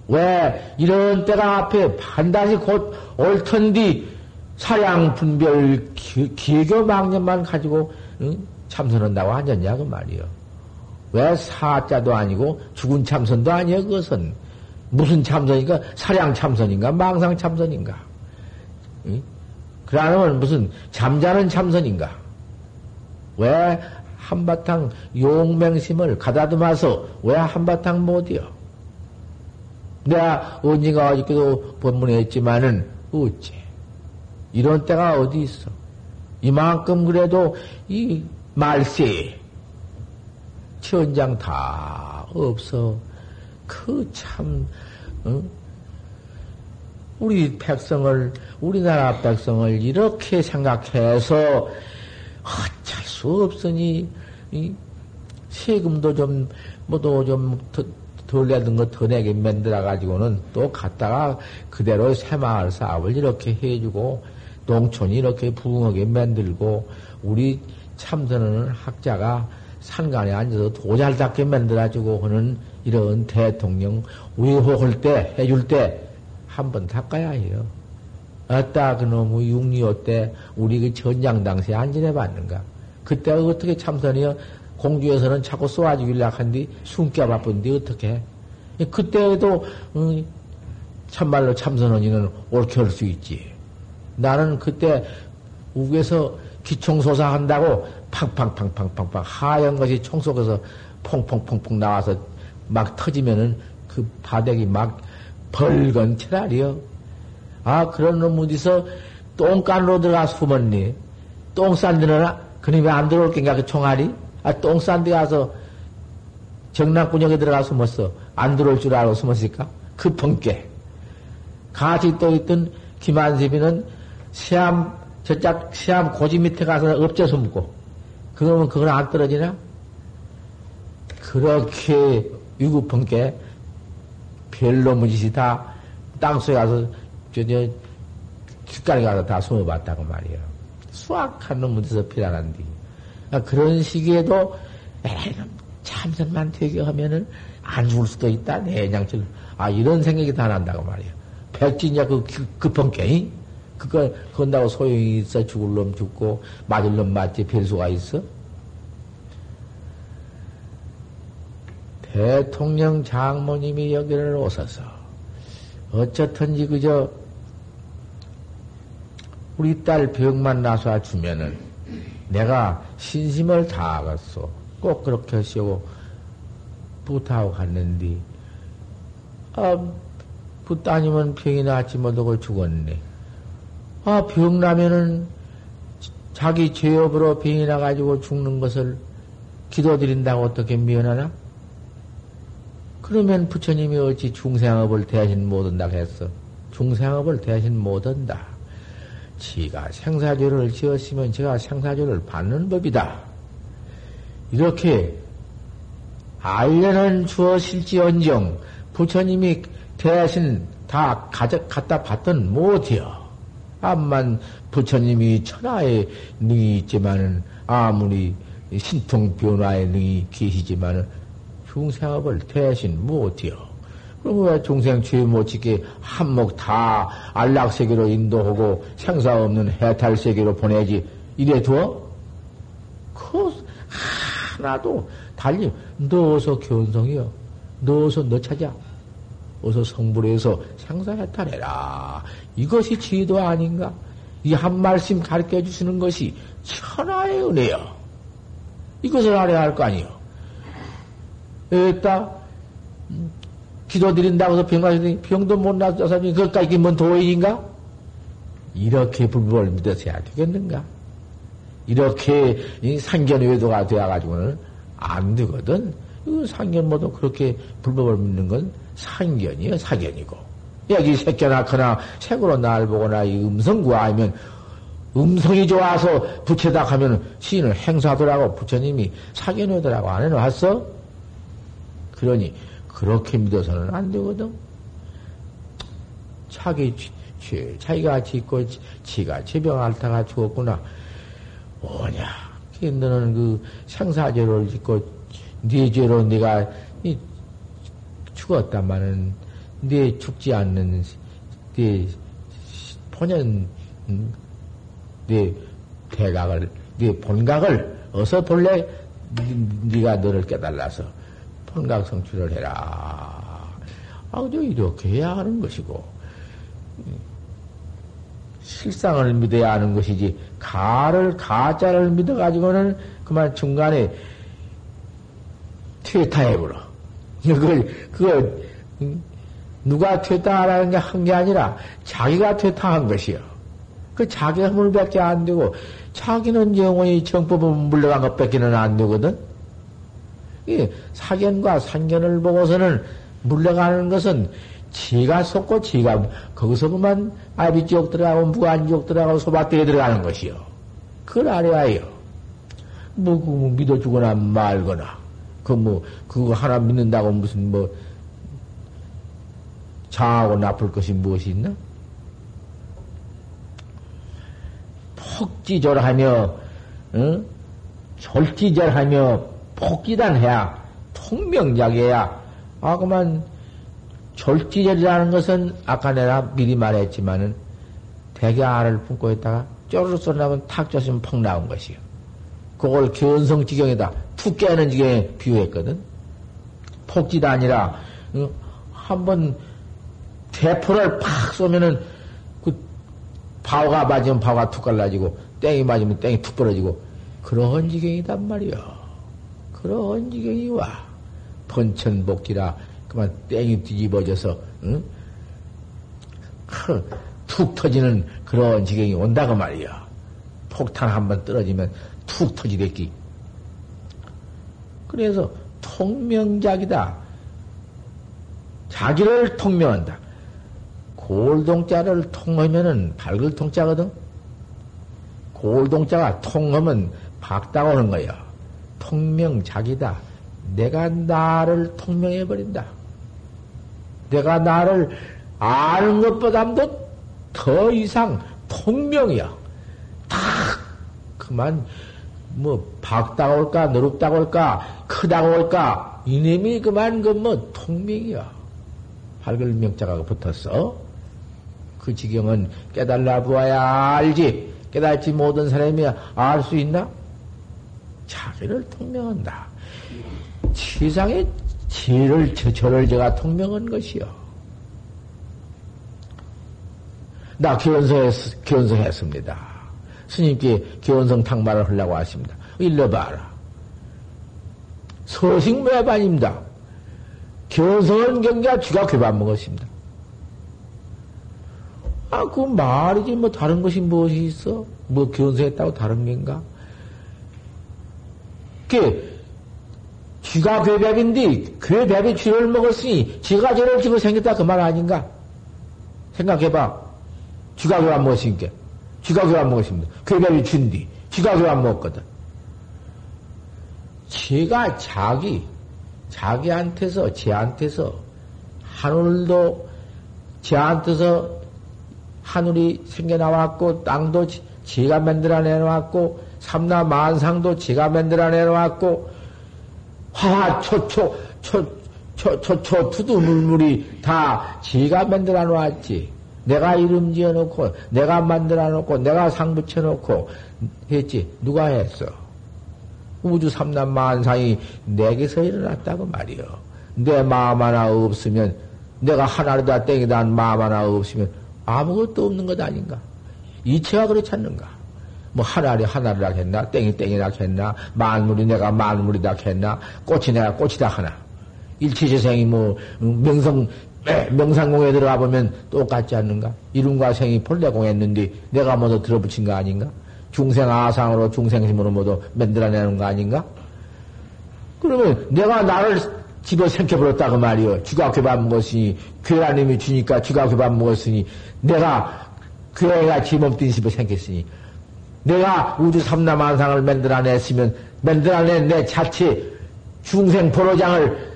왜 이런 때가 앞에 반드시 곧 옳던디 사량 분별 기교 망념만 가지고 응? 참선한다고 하셨냐 그 말이요. 왜 사자도 아니고 죽은 참선도 아니야 그것은 무슨 참선인가 사량 참선인가 망상 참선인가? 응? 그러면 무슨 잠자는 참선인가? 왜 한바탕 용맹심을 가다듬어서 왜 한바탕 못이요? 내가 언니가 어저께도 본문에 했지만은 어째 이런 때가 어디 있어? 이만큼 그래도 이 말세 천장 다 없어. 그 참, 어? 우리 백성을, 우리나라 백성을 이렇게 생각해서 어쩔 수 없으니, 이 세금도 좀, 뭐도 좀 더, 덜 내던 거 더 내게 만들어가지고는 또 갔다가 그대로 새마을 사업을 이렇게 해주고, 농촌이 이렇게 부흥하게 만들고, 우리 참선하는 학자가 산간에 앉아서 도잘 닦게 만들어주고 하는 이런 대통령 위호할 때, 해줄 때, 한 번 닦아야 해요. 어따 그놈의 6.25때 우리 그 전장 당시에 안 지내봤는가? 그때 어떻게 참선이요? 공주에서는 자꾸 쏘아주길래 한뒤 숨겨 바쁜데 어떻게? 그때도 음, 참말로 참선언니는 옳게 할 수 있지. 나는 그때 우에서 기총소사 한다고 팡팡팡팡팡팡 하얀 것이 총 속에서 퐁퐁퐁퐁 나와서 막 터지면은 그 바닥이 막 벌건 채라리요. 아, 그런 놈 어디서 똥간으로 들어가 숨었니? 똥 싼 데는 그놈이 안 들어올 겐가, 그 총알이? 아, 똥 싼 데 가서 정남군역에 들어가 숨었어. 안 들어올 줄 알고 숨었을까? 급한 게. 같이 또 있던 김한섭이는 시암, 저짝 시암 고지 밑에 가서 엎져 숨고. 그러면 그건 안 떨어지나? 그렇게 위급한 게 별로 무짓이 다 땅속에 가서 저, 저, 귓가에 가서 다 숨어봤다고 말이에요. 수학한 놈 어디서 필요한디. 그러니까 그런 시기에도 에이, 참선만 되게 하면은 안 죽을 수도 있다. 내장처럼. 아, 이런 생각이 다 난다고 말이에요. 백진이야, 그 급한 게. 그거, 건다고 소용이 있어. 죽을 놈 죽고, 맞을 놈 맞지. 별수가 있어? 대통령 장모님이 여기를 오셔서, 어쩌든지 그저, 우리 딸 병만 나서 주면은, 내가 신심을 다하겠소. 꼭 그렇게 하시고, 부탁하고 갔는데, 아, 부 따님은 병이 나지 못하고 죽었네. 아, 병 나면은 자기 죄업으로 병이 나가지고 죽는 것을 기도드린다고 어떻게 미연하나? 그러면 부처님이 어찌 중생업을 대신 못한다 했어? 중생업을 대신 못한다. 지가 생사죄를 지었으면 제가 생사죄를 받는 법이다. 이렇게 알려는 주어실지언정 부처님이 대신 다 가져, 갖다 받던 못이여. 암만 부처님이 천하에 능이 있지만은 아무리 신통 변화에 능이 계시지만은 중생업을 대신 못해요. 그럼 왜 중생 죄못 짓게 한몫 다 안락세계로 인도하고 생사 없는 해탈세계로 보내지 이래 두어? 그 하나도 달리 넣어서 견성이요. 넣어서 너 찾아. 어서 성불해서 생사 해탈해라. 이것이 지도 아닌가? 이 한 말씀 가르쳐 주시는 것이 천하의 은혜요. 이것을 알아야 할 거 아니요. 에따, 기도 드린다고 해서 병가시더니 병도 못 나서 사람이 그것까지 뭔 도인인가? 이렇게 불법을 믿어서야 되겠는가? 이렇게 상견 외도가 되어가지고는 안 되거든. 상견 모두 그렇게 불법을 믿는 건 상견이요, 사견이고. 여기 새끼 낳거나 색으로 날 보거나 이 음성과 아니면 음성이 좋아서 부채다 하면 시인을 행사하더라고 부처님이 사견하더라고 안 해놨어? 그러니 그렇게 믿어서는 안 되거든. 자기 죄, 자기가 짓고 지가 지병 앓다가 죽었구나. 뭐냐? 너는 그 생사죄를 짓고 네 죄로 네가 죽었다마는 네 죽지 않는 네 본연 음, 네 대각을 네 본각을 어서 본래 네가 너를 깨달아서 본각 성취를 해라. 아주 이렇게 해야 하는 것이고 실상을 믿어야 하는 것이지 가를 가짜를 믿어 가지고는 그만 중간에 퇴타해버려. 그걸 그걸 누가 퇴타하라는 게 한 게 아니라 자기가 퇴타한 것이요. 그 자기 허물밖에 안 되고 자기는 영원히 정법을 물러간 것밖에는 안 되거든. 이 사견과 상견을 보고서는 물러가는 것은 지가 속고 지가 거기서 그만 아비지옥 들어가고 무한지옥 들어가고 소밭대에 들어가는 것이요. 그걸 알아야요. 뭐, 그, 뭐 믿어주거나 말거나 그 뭐 그거 하나 믿는다고 무슨 뭐 장하고 나쁠 것이 무엇이 있나? 폭지절하며 응? 졸지절하며 폭지단해야 통명작해야 아 그만 졸지절이라는 것은 아까 내가 미리 말했지만은 대개 알을 품고 있다가 쪼르르 소리 나면 탁 젖으면 퍽 나온 것이요. 그걸 견성 지경에다 툭 깨는 지경에 비유했거든. 폭지도 아니라 한번 대포를 팍 쏘면은 바오가 맞으면 바오가 툭 갈라지고, 땡이 맞으면 땡이 툭 벌어지고, 그런 지경이단 말이요. 그런 지경이 와. 번천복기라, 그만 땡이 뒤집어져서, 응? 툭 터지는 그런 지경이 온다고 말이요. 폭탄 한 번 떨어지면 툭 터지겠기. 그래서 통명작이다. 자기를 통명한다. 골동자를 통하면은 밝을 통자거든. 골동자가 통하면 박다고 하는 거야. 통명작이다. 내가 나를 통명해버린다. 내가 나를 아는 것보다도 더 이상 통명이야. 다 그만 뭐 박다고 올까 너롭다고 올까 크다고 올까 이놈이 그만 그 뭐 통명이야. 밝을 명자가 붙었어. 그 지경은 깨달라 보아야 알지. 깨달지 못한 사람이 알 수 있나? 자기를 통명한다. 세상에 지를, 저를 제가 통명한 것이요. 나 견성했, 견성했습니다. 스님께 견성 탕말을 하려고 하십니다. 일러봐라. 서식매반입니다. 견성한 경계가 쥐가 괴반 먹었습니다. 아, 그 말이지, 뭐, 다른 것이 무엇이 있어? 뭐, 견성했다고 다른 게인가? 그, 쥐가 괴백인데, 괴백이 쥐를 먹었으니, 쥐가 죄를 지고 생겼다, 그 말 아닌가? 생각해봐. 쥐가 괴안 먹었으니까. 쥐가 괴안 먹었습니다. 괴백이 쥐인데, 쥐가 괴안 먹었거든. 쥐가 자기, 자기한테서, 쟤한테서, 하늘도 쟤한테서 하늘이 생겨나왔고, 땅도 지가 만들어내놓았고, 삼나 만상도 지가 만들어 내놓았고, 화화, 초초, 초, 초, 초, 초, 투두 물물이 다 지가 만들어 놓았지. 내가 이름 지어 놓고, 내가 만들어 놓고, 내가 상 붙여 놓고, 했지. 누가 했어? 우주 삼남 만상이 내게서 일어났다고 말이요. 내 마음 하나 없으면, 내가 하나로다 땡이다 마음 하나 없으면, 아무것도 없는 것 아닌가? 이체가 그렇지 않는가? 뭐 하나리 하나리라 했나? 땡이 땡이라 했나? 만물이 내가 만물이다 했나? 꽃이 내가 꽃이다 하나? 일체재생이 뭐 명성 명상공에 들어가 보면 똑같지 않는가? 이름과 생이 본래공했는데 내가 모두 들어붙인 거 아닌가? 중생 아상으로 중생심으로 모두 만들어내는 거 아닌가? 그러면 내가 나를 집어 생겨버렸다 그 말이요. 쥐가 괴밥 먹었으니 괴라님이 주니까 쥐가 괴밥 먹었으니 내가 괴가 지몸 집어 생겼으니 내가 우주 삼남한상을 만들어냈으면 만들어낸 내 자체 중생 보로장을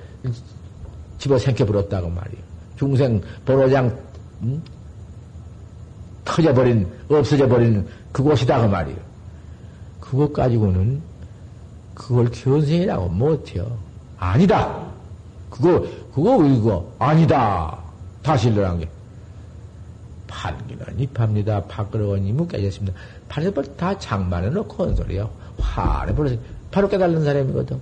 집어 생겨버렸다고 말이요. 중생 보로장 음? 터져버린 없어져버린 그곳이다 그 말이요. 그것 가지고는 그걸 견생이라고 못해요. 아니다. 그거, 그거 이거 아니다. 다시 일어난 게. 판기는 입합니다. 밥그릇은 이무 깨졌습니다. 팔에벌 다 장만해 놓고 한 소리야. 벌어 바로 깨달는 사람이거든.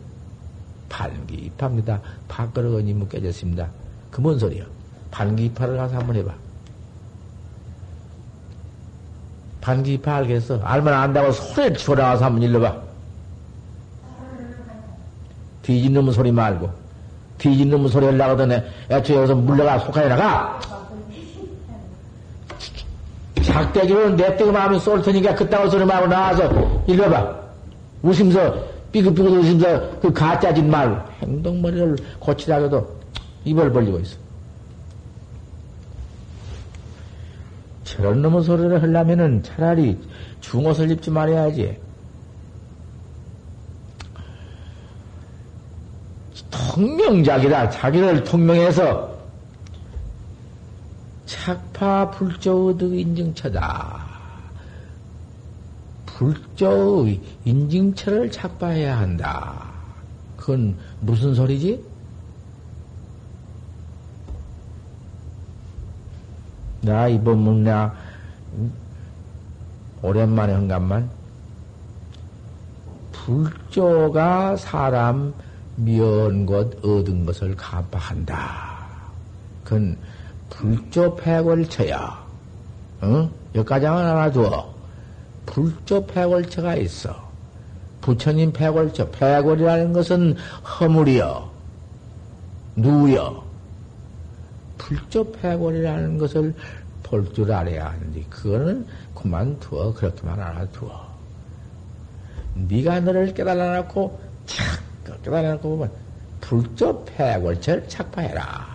판기 입합니다. 밥그릇은 이무 깨졌습니다. 그 뭔 소리야? 판기 입파를 가서 한번 해봐. 판기 입파 알겠어? 알면 안다고 소리를 치고 나와서 한번 일러봐. 뒤진 놈의 소리 말고. 뒤진 놈의 소리를 나가더니 애초에 여기서 물러가 속하에 나가! 작대기로 내 떼기 마음이 쏠 테니까 그따구 소리 말고 나와서 읽어봐. 웃으면서, 삐그삐그 웃으면서 그 가짜 짓 말, 행동머리를 고치다가도 입을 벌리고 있어. 저런 놈의 소리를 하려면은 차라리 중옷을 입지 말아야지. 통명작이다. 자기를 통명해서 착파 불조의득 인증처다. 불조의 인증처를 착파해야 한다. 그건 무슨 소리지? 나 이번 문나 오랜만에 한간만 불조가 사람 미연 것 얻은 것을 간파한다. 그건 불조 패골처야. 응? 여기까지만 알아두어. 불조 패골처가 있어. 부처님 패골처. 패골이라는 것은 허물이여. 누여. 불조 패골이라는 것을 볼 줄 알아야 하는데, 그거는 그만두어. 그렇게만 알아두어. 네가 너를 깨달아 놓고 착 깨달아놓고 보면 불조 패골철 착파해라.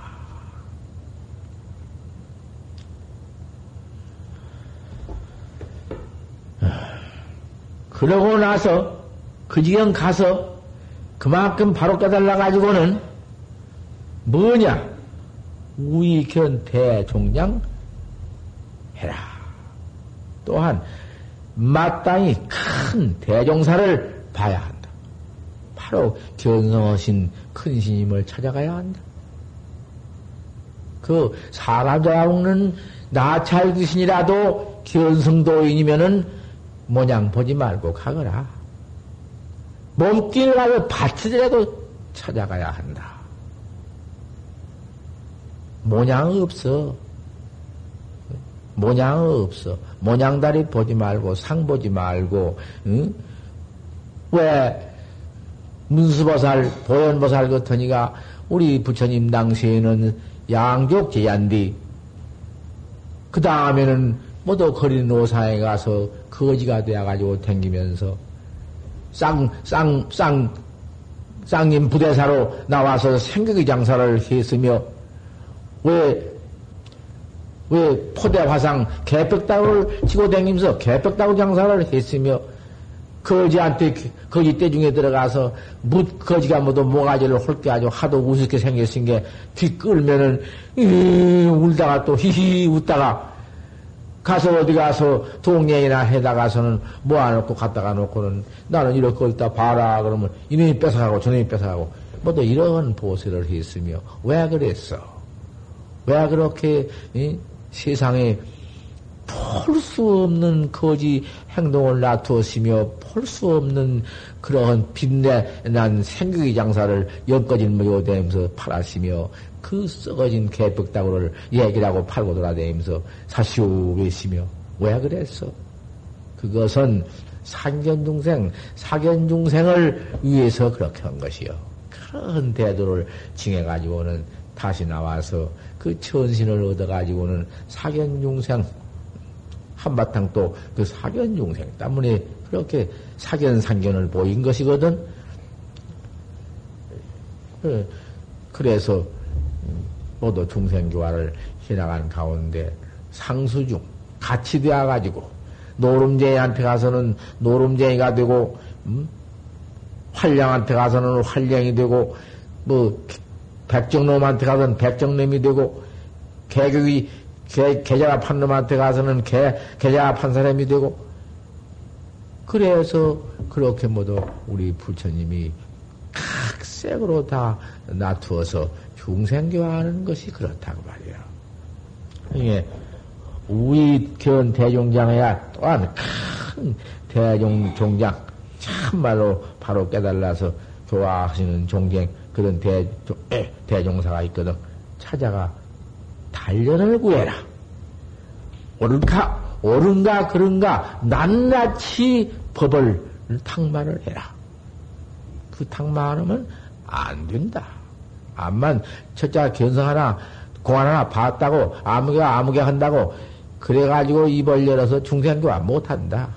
그러고 나서 그 지경 가서 그만큼 바로 깨달아 가지고는 뭐냐 우익현 대종량 해라. 또한 마땅히 큰 대종사를 봐야 한다. 바로 견성하신 큰 스님을 찾아가야 한다. 그 사람 잡아먹는 나찰 귀신이라도 견성도인이면은 모양 보지 말고 가거라. 몸길 가서 밭이라도 찾아가야 한다. 모양 없어. 모양 없어. 모양다리 보지 말고 상 보지 말고 응? 왜 문수보살, 보현보살 같으니까 우리 부처님 당시에는 양족 제한디, 그 다음에는 모두 거리는 오사에 가서 거지가 되어가지고 댕기면서 쌍, 쌍, 쌍, 쌍님 부대사로 나와서 생각의 장사를 했으며, 왜, 왜 포대 화상 개벽다구를 치고 댕기면서 개벽다구 장사를 했으며, 거지한테 거지 때 중에 들어가서 묻 거지가 모두 모가지를 홀게 아주 하도 우습게 생겼은 게 귀 끌면은 이, 울다가 또 히히 웃다가 가서 어디 가서 동네이나 해다 가서는 모아놓고 갖다가 놓고는 나는 이렇게 있다 봐라 그러면 이놈이 뺏어가고 저놈이 뺏어가고 모두 이런 보세를 했으며 왜 그랬어? 왜 그렇게 이? 세상에 폴수 없는 거지 행동을 놔두었으며 볼 수 없는 그러한 빛내난 생각의 장사를 연거진 모여대면서 팔았으며 그 썩어진 개벽다구를 얘기라고 팔고 돌아다니면서 사시오 외시며 왜 그랬어? 그것은 상견중생, 사견중생을 위해서 그렇게 한 것이요. 큰 대도를 징해가지고는 다시 나와서 그 천신을 얻어가지고는 사견중생, 한바탕 또 그 사견 중생 때문에 그렇게 사견 상견을 보인 것이거든. 그, 그래서 모두 중생교화를 해나간 가운데 상수중 같이 되어가지고 노름쟁이한테 가서는 노름쟁이가 되고 음? 활량한테 가서는 활량이 되고 뭐 백정놈한테 가서는 백정놈이 되고 개격이 개, 계좌가 판 놈한테 가서는 개, 계좌가 판 사람이 되고, 그래서 그렇게 모두 우리 부처님이 색으로 다 놔두어서 중생교화하는 것이 그렇다고 말이야. 이게 우리 견 대종장에야 또한 큰 대종종장 참말로 바로 깨달아서 교화하시는 종쟁 그런 대, 대종사가 있거든. 찾아가 단련을 구해라. 옳은가, 옳은가, 그런가, 낱낱이 법을 탁마를 해라. 그 탁마하면 안 된다. 암만 첫째가 견성 하나, 공안 하나 봤다고, 아무개 아무개 한다고, 그래가지고 입을 열어서 중생교화 못한다.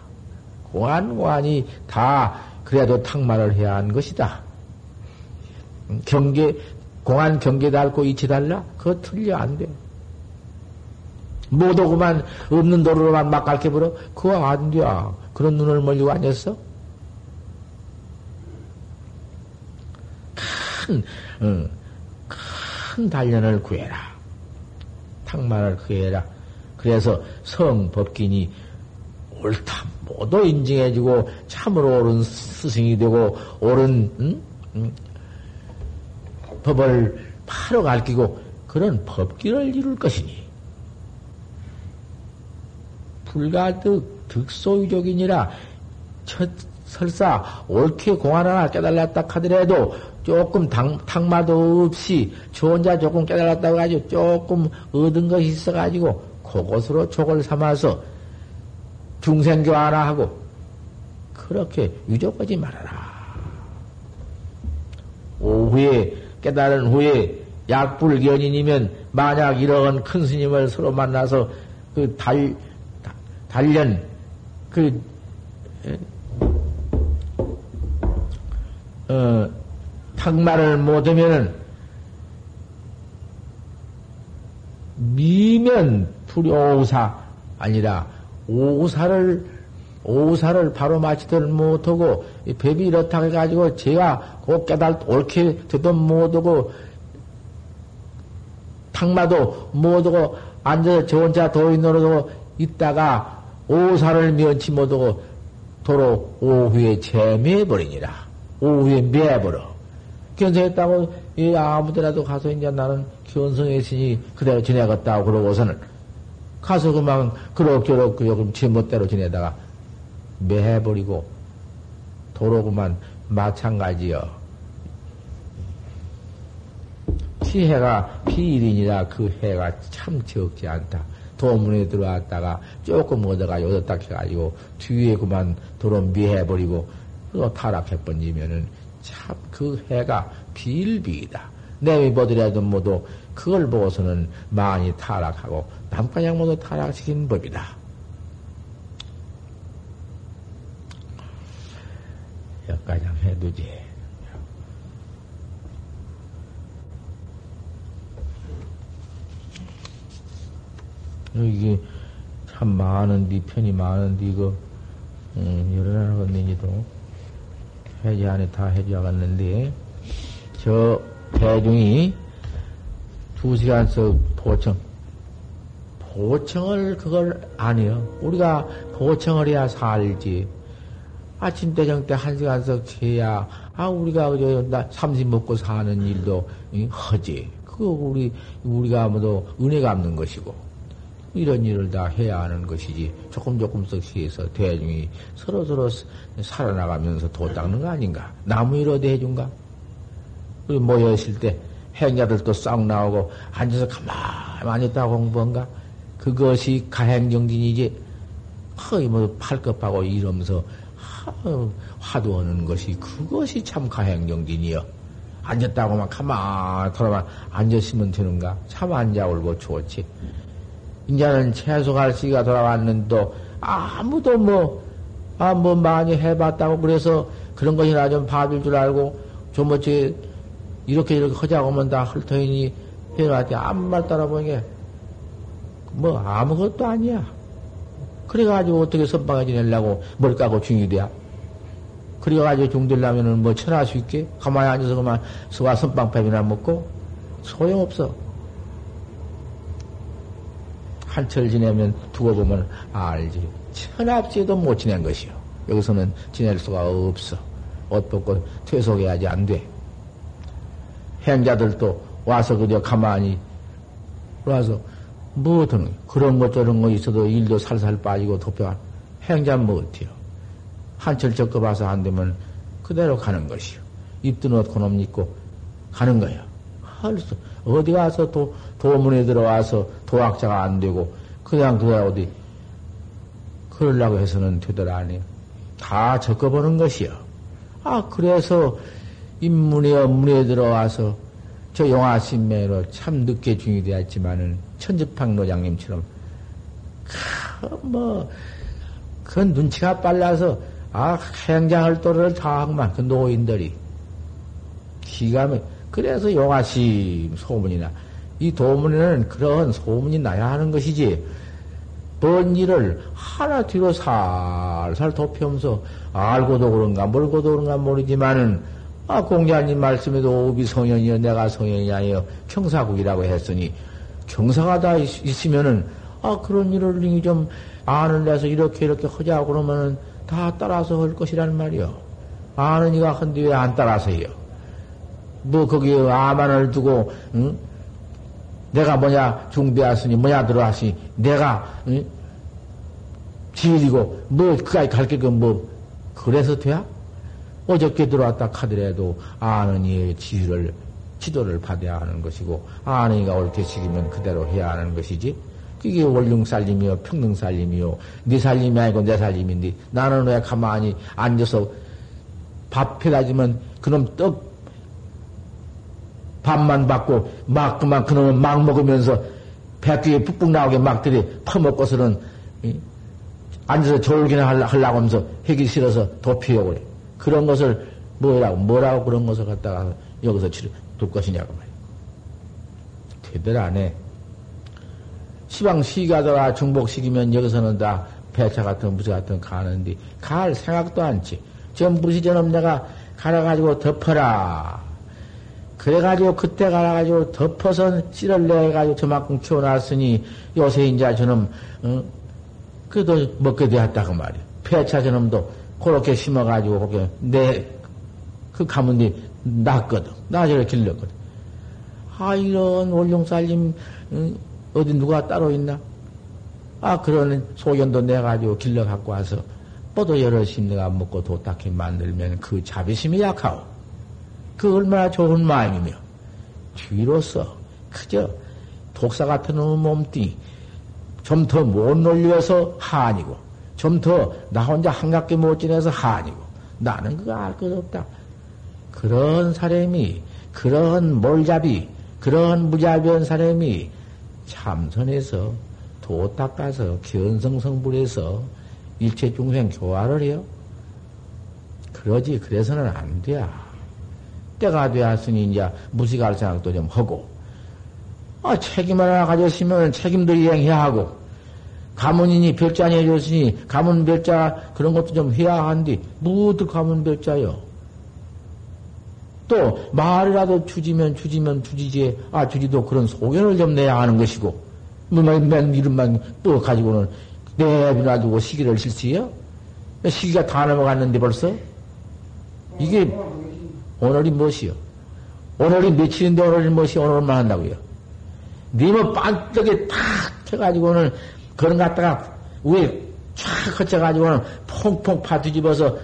공안, 공안이 다 그래도 탁마를 해야 하는 것이다. 경계, 공안 경계 달고 이치 달라? 그거 틀려 안 돼. 못 오고만 없는 도로로만 막 갈게 불어? 그거 안 돼. 그런 눈을 멀리고 앉았어? 큰, 어, 큰 단련을 구해라. 탁만을 구해라. 그래서 성 법기니 옳다 모두 인정해주고 참으로 옳은 스승이 되고 옳은 응? 응? 법을 바로 가르치고 그런 법기를 이룰 것이니 불가득 득소유족이니라 첫 설사 옳게 공안 하나 깨달았다 하더라도 조금 당, 탕마도 없이 저 혼자 조금 깨달았다고 가지고 조금 얻은 것이 있어가지고 그것으로 족을 삼아서 중생교 하나 하고 그렇게 유족하지 말아라. 오후에 깨달은 후에 약불견인이면 만약 이런 큰 스님을 서로 만나서 그 달, 단련, 그, 어, 탁말을 못하면은 미면 불효사 아니라 오사를 오사를 바로 마치들 못하고 배비 이렇다 해가지고 제가 꼭 깨달 옳게 듣도 못하고 탁마도 못하고 앉아서 저 혼자 도인 노릇하고 있다가 오사를 면치 못하고 도로 오후에 재매버리니라. 오후에 매버려 견성했다고 아무데라도 가서 이제 나는 견성했으니 그대로 지내겠다고 그러고서는 가서 그만 그럭저럭 요금 제멋대로 지내다가 매해버리고 도로구만 마찬가지여. 피해가 피일이니라 그 해가 참 적지 않다. 도문에 들어왔다가 조금 얻어가 얻었다 해가지고 뒤에 그만 도로 미해버리고 또 타락해버리면은 참 그 해가 비일비이다. 내미 보더라도 모두 그걸 보고서는 많이 타락하고 남가양 모두 타락시킨 법이다. 여기까지 해두지. 이게 참 많은데, 편이 많은데, 이거, 음, 열어나갔는지도 해지 안에 다 해지하갔는데, 저 대중이 두 시간씩 보청, 보청을 그걸 안 해요. 우리가 보청을 해야 살지. 아침 대정 때 한 시간씩 해야, 아, 우리가 그저 나 삼십 먹고 사는 일도 허지. 그거 우리, 우리가 아무도 은혜 갚는 것이고. 이런 일을 다 해야 하는 것이지. 조금 조금씩 해서 대중이 서로서로 살아나가면서 도 닦는 거 아닌가? 나무 위로 대중가? 우리 모여 있을 때 행자들도 싹 나오고 앉아서 가만히 있다 공부한가? 그것이 가행정진이지. 거의 뭐 팔급하고 이러면서 화두 하는 것이 그것이 참 가행정진이여. 앉았다고만 가만 돌아만 앉았으면 되는가? 참 앉아 올고 좋지. 이제는 최소갈 시가 돌아왔는데 아무도 뭐, 아, 뭐 많이 해봤다고 그래서 그런 것이나 좀 봐줄 줄 알고 좀 어찌 이렇게 이렇게 하자고 하면 다 헐터이니 해놨지 아무 말 따라보니 뭐 아무것도 아니야. 그래가지고 어떻게 선방에 지내려고 머리 까고 중이 돼야. 그래가지고 중들라면은 뭐 천할 수 있게? 가만히 앉아서 그만 서와 선방밥이나 먹고? 소용없어. 한철 지내면 두고 보면 알지. 천합지도 못 지낸 것이요. 여기서는 지낼 수가 없어. 옷 벗고 퇴속해야지 안 돼. 행자들도 와서 그저 가만히 와서 뭐든 그런 것 저런 거 있어도 일도 살살 빠지고 도표 행자 뭐 어때요? 한철 적어봐서 안 되면 그대로 가는 것이요. 입든 옷 그놈 입고 가는 거야. 할수 어디 가서 도, 도문에 들어와서 도학자가 안 되고 그냥 그냥 어디 그러려고 해서는 되더라 아니에요. 다 적어보는 것이요. 아 그래서 인문에 업문에 들어와서 저 영화신매로 참 늦게 중이 되었지만은 천지팡 노장님처럼 뭐그 눈치가 빨라서 아 행장활도를 다 하구만 그 노인들이 기가 막 그래서 용화심 소문이나 이 도문에는 그런 소문이 나야 하는 것이지 뭔 일을 하나 뒤로 살살 덮여면서 알고도 그런가 모르고도 그런가 모르지만은 아, 공자님 말씀에도 오비 성현이여 내가 성현이 아니여 경사국이라고 했으니 경사가 다 있, 있으면은 아 그런 일을 좀 아는 데서 이렇게 이렇게 하자 그러면은 다 따라서 할 것이란 말이요. 아는 이가 한데 왜 안 따라서 해요? 뭐 거기에 아만을 두고 응? 내가 뭐냐 중대하으니 뭐냐 들어하시 내가 응? 지일이고 뭐 그까지 가르칠 건뭐 그래서 돼야? 어저께 들어왔다 카더라도 아는 이의 지휘를, 지도를 받아야 하는 것이고, 아는 이가 옳게 시키면 그대로 해야 하는 것이지. 그게 원룡살림이요, 평등살림이요. 네 살림이 아니고 내 살림인데, 나는 왜 가만히 앉아서 밥 해가지면 그놈 떡, 밥만 받고, 막, 그만 그놈은 막 먹으면서 배귀에 푹푹 나오게 막 들이 퍼먹고서는, 앉아서 졸기나 하려고 하면서 해기 싫어서 도피하고 그래. 그런 것을 뭐라고, 뭐라고 그런 것을 갖다가 여기서 치료, 둘 것이냐고 말이야. 되들 안 해. 시방 시가더라 중복시키면 여기서는 다 배차 같은 무쇠 같은 가는데 갈 생각도 않지. 전부시 저놈 내가 갈아가지고 덮어라. 그래가지고 그때 갈아가지고 덮어서 씨를 내가지고 저만큼 키워놨으니 요새 이제 저놈, 어? 그래도 먹게 되었다고 말이야. 폐차 저놈도 그렇게 심어가지고, 그렇게, 내, 그 가문이 났거든. 나저를 길렀거든. 아, 이런 올룡살림, 어디 누가 따로 있나? 아, 그런 소견도 내가지고 길러 갖고 와서, 뻗어 여럿이 내가 먹고 도딱히 만들면 그 자비심이 약하오. 그 얼마나 좋은 마음이며, 뒤로서, 그저, 독사 같은 몸띠, 좀더 못 놀려서 한이고, 좀 더 나 혼자 한갑게 못 지내서 한이고 나는 그거 알 것 없다. 그런 사람이 그런 몰잡이 그런 무자비한 사람이 참선해서 도 닦아서 견성성불해서 일체 중생 교화를 해요. 그러지 그래서는 안 돼. 때가 되었으니 이제 무식할 생각도 좀 하고. 아, 책임 하나 가졌으면 책임도 이행해야 하고. 가문이니 별자니 해줬으니 가문 별자 그런 것도 좀 해야 한디 무엇 가문 별자요? 또 말이라도 주지면 주지면 주지지. 아 주지도 그런 소견을 좀 내야 하는 것이고. 뭐맨 이름만 또 가지고는 내비놔두고 시기를 실시해요? 시기가 다 넘어갔는데 벌써? 이게 오늘이 무엇이요? 오늘이 며칠인데 오늘이 무엇이 오늘만 한다고요? 니뭐 반짝에 탁 해가지고는 그런 갖다가 위에 촥 거쳐가지고는 퐁퐁 파 뒤집어서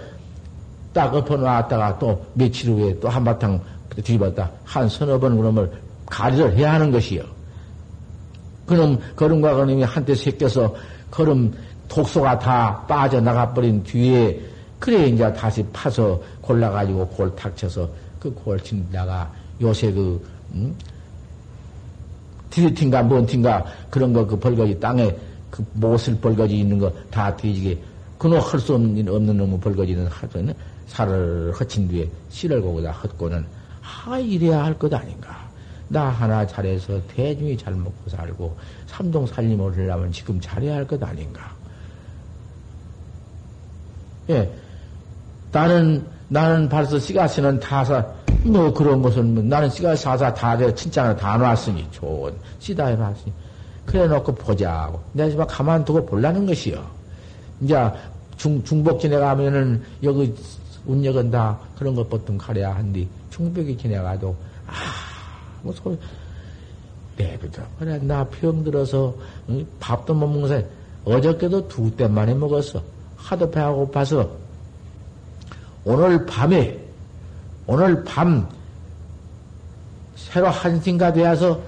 딱 엎어놨다가 또 며칠 후에 또 한바탕 뒤집었다. 한 서너 번 그놈을 가리를 해야 하는 것이요. 그놈, 걸음과 그놈이 한때 새껴서 걸음 독소가 다 빠져나가 버린 뒤에 그래 이제 다시 파서 골라가지고 골 탁쳐서 그 골친다가 요새 그, 음? 디리틴가 뭔틴가 그런 거 그 벌거지 땅에 그 못을 벌거지 있는 거 다 뒤지게 그놈 할 수 없는, 없는 놈의 벌거지는 하여튼 살을 허친 뒤에 씨를 거기다 헛고는 하 이래야 할 것 아닌가. 나 하나 잘해서 대중이 잘 먹고 살고 삼동 살림을 하려면 지금 잘해야 할 것 아닌가. 예. 나는, 나는 벌써 씨가시는 다사, 뭐 그런 것은, 뭐 나는 씨가 사사 다 돼, 칭찬을 다 놨으니, 좋은, 씨다 해놨으니. 그래 놓고 보자고. 내가 지금 가만두고 볼라는 것이요. 이제 중, 중복 지내가면은 여기 운역은 다 그런 것 보통 가려야 한디 중복이 지내가도 아무 소리, 내비둬. 그래, 나 병 들어서, 밥도 못 먹는 사 어저께도 두 때 만에 먹었어. 하도 배가 고파서. 오늘 밤에, 오늘 밤, 새로 한신가 되어서,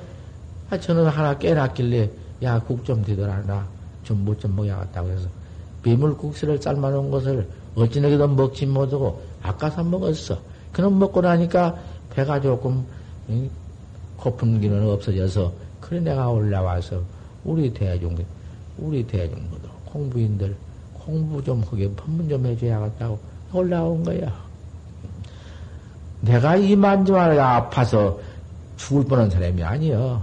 아, 저는 하나 깨놨길래, 야, 국 좀 되더라. 나 좀 못좀 먹어야겠다고 해서, 비물국수를 삶아놓은 것을 어찌나게도 먹지 못하고, 아까서 먹었어. 그럼 먹고 나니까 배가 조금, 고픈 기는 없어져서, 그래 내가 올라와서, 우리 대중, 우리 대중모두 공부인들, 공부 좀 하게 법문 좀 해줘야겠다고 올라온 거야. 내가 이만저만 아파서 죽을 뻔한 사람이 아니여.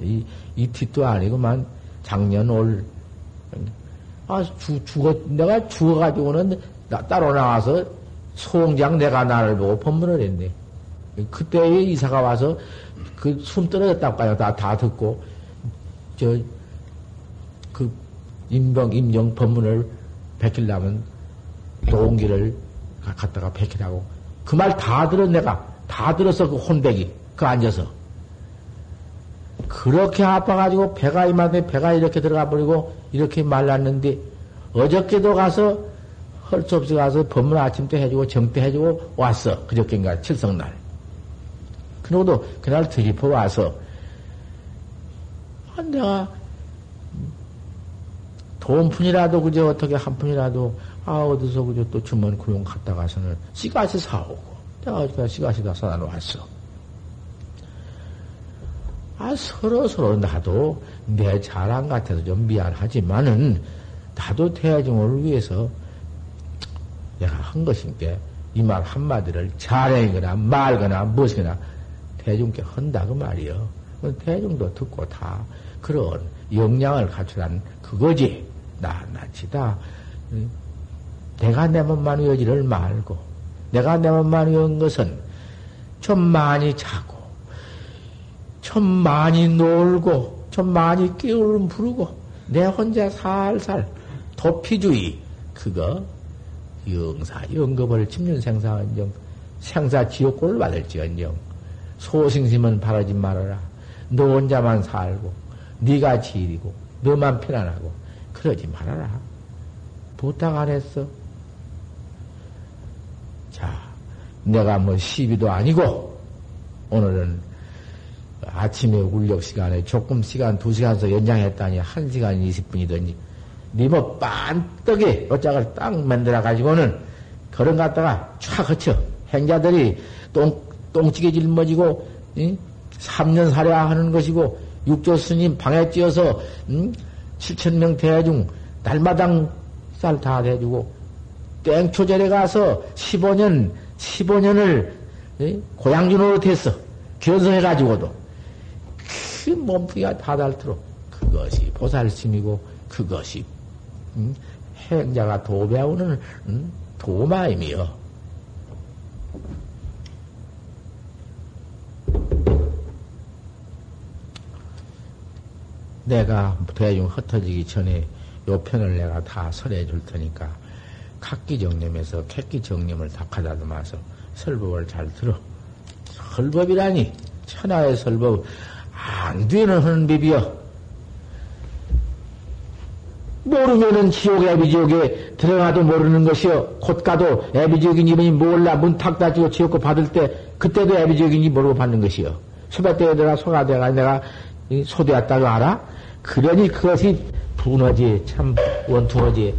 이, 이 뒷도 아니고만 작년 올, 아, 죽, 죽었, 내가 죽어가지고는 나, 따로 나와서 소홍장 내가 나를 보고 법문을 했네. 그때 이사가 와서 그 숨 떨어졌다고 다, 다 듣고, 저, 그 임병, 임정 법문을 베끼려면 동기를 갖다가 베끼라고. 그 말 다 들은 내가. 다 들었어, 그 혼백이. 그 앉아서. 그렇게 아파가지고 배가 이만해 배가 이렇게 들어가 버리고 이렇게 말랐는데 어저께도 가서 헐 수 없이 가서 법문 아침 때 해주고 정 때 해주고 왔어. 그저께인가 칠성날. 그러고도 그날 드리퍼 와서 아, 내가 돈 푼이라도 그저 어떻게 한 푼이라도 아 어디서 그저 또 주머니 구용 갔다 가서는 씨가시 사오고 내가 어디다 씨가시다 사다 놓았어. 아 서로 서로 나도 내 자랑 같아서 좀 미안하지만은 나도 태아중을 위해서 내가 한 것인데 이 말 한마디를 자랑이거나 말거나 무엇이거나 대중께 한다 그 말이요. 대중도 듣고 다 그런 역량을 갖추란 그거지. 낱낱이다. 내가 내 몸만 위하지를 말고, 내가 내 몸만 위한 것은 좀 많이 자고, 좀 많이 놀고, 좀 많이 끼울음 부르고, 내 혼자 살살 도피주의, 그거, 영사, 영겁을 침륜 생사언정, 생사 지옥골을 받을지언정, 소승심은 바라지 말아라. 너 혼자만 살고, 네가 지일이고, 너만 편안하고, 그러지 말아라. 부탁 안 했어. 자, 내가 뭐 시비도 아니고, 오늘은 아침에 울력 시간에 조금 시간, 두 시간서 연장했다니, 한 시간 20분이더니, 니뭐 빤떡에 어짝을 딱 만들어 가지고는, 걸음 갔다가 촥 거쳐. 행자들이 똥, 똥찌개 짊어지고, 응? 3년 살아야 하는 것이고, 육조 스님 방에 찧어서, 응? 7천명 대중 날마당 쌀 다 대주고 땡초절에 가서 15년 15년을 고향주 노릇 했어. 견성해가지고도. 그 몸뚱이가 다 닳도록 그것이 보살심이고 그것이 음, 행자가 도배하오는 음, 도마임이여. 내가 대중 흩어지기 전에 요 편을 내가 다 설해 줄 테니까 각기 정념에서 객기 정념을 다 가다듬어서 설법을 잘 들어. 설법이라니 천하의 설법 안 되는 하는 법이여. 모르면은 지옥에 애비지옥에 들어가도 모르는 것이여. 곧 가도 애비지옥인 이분이 몰라 문 탁 닫지고 지옥고 받을 때 그때도 애비지옥인지 모르고 받는 것이여. 수배 때에 내가 소가 돼가 내가 소되었다고 알아? 그러니 그것이 분하지, 참 원통하지.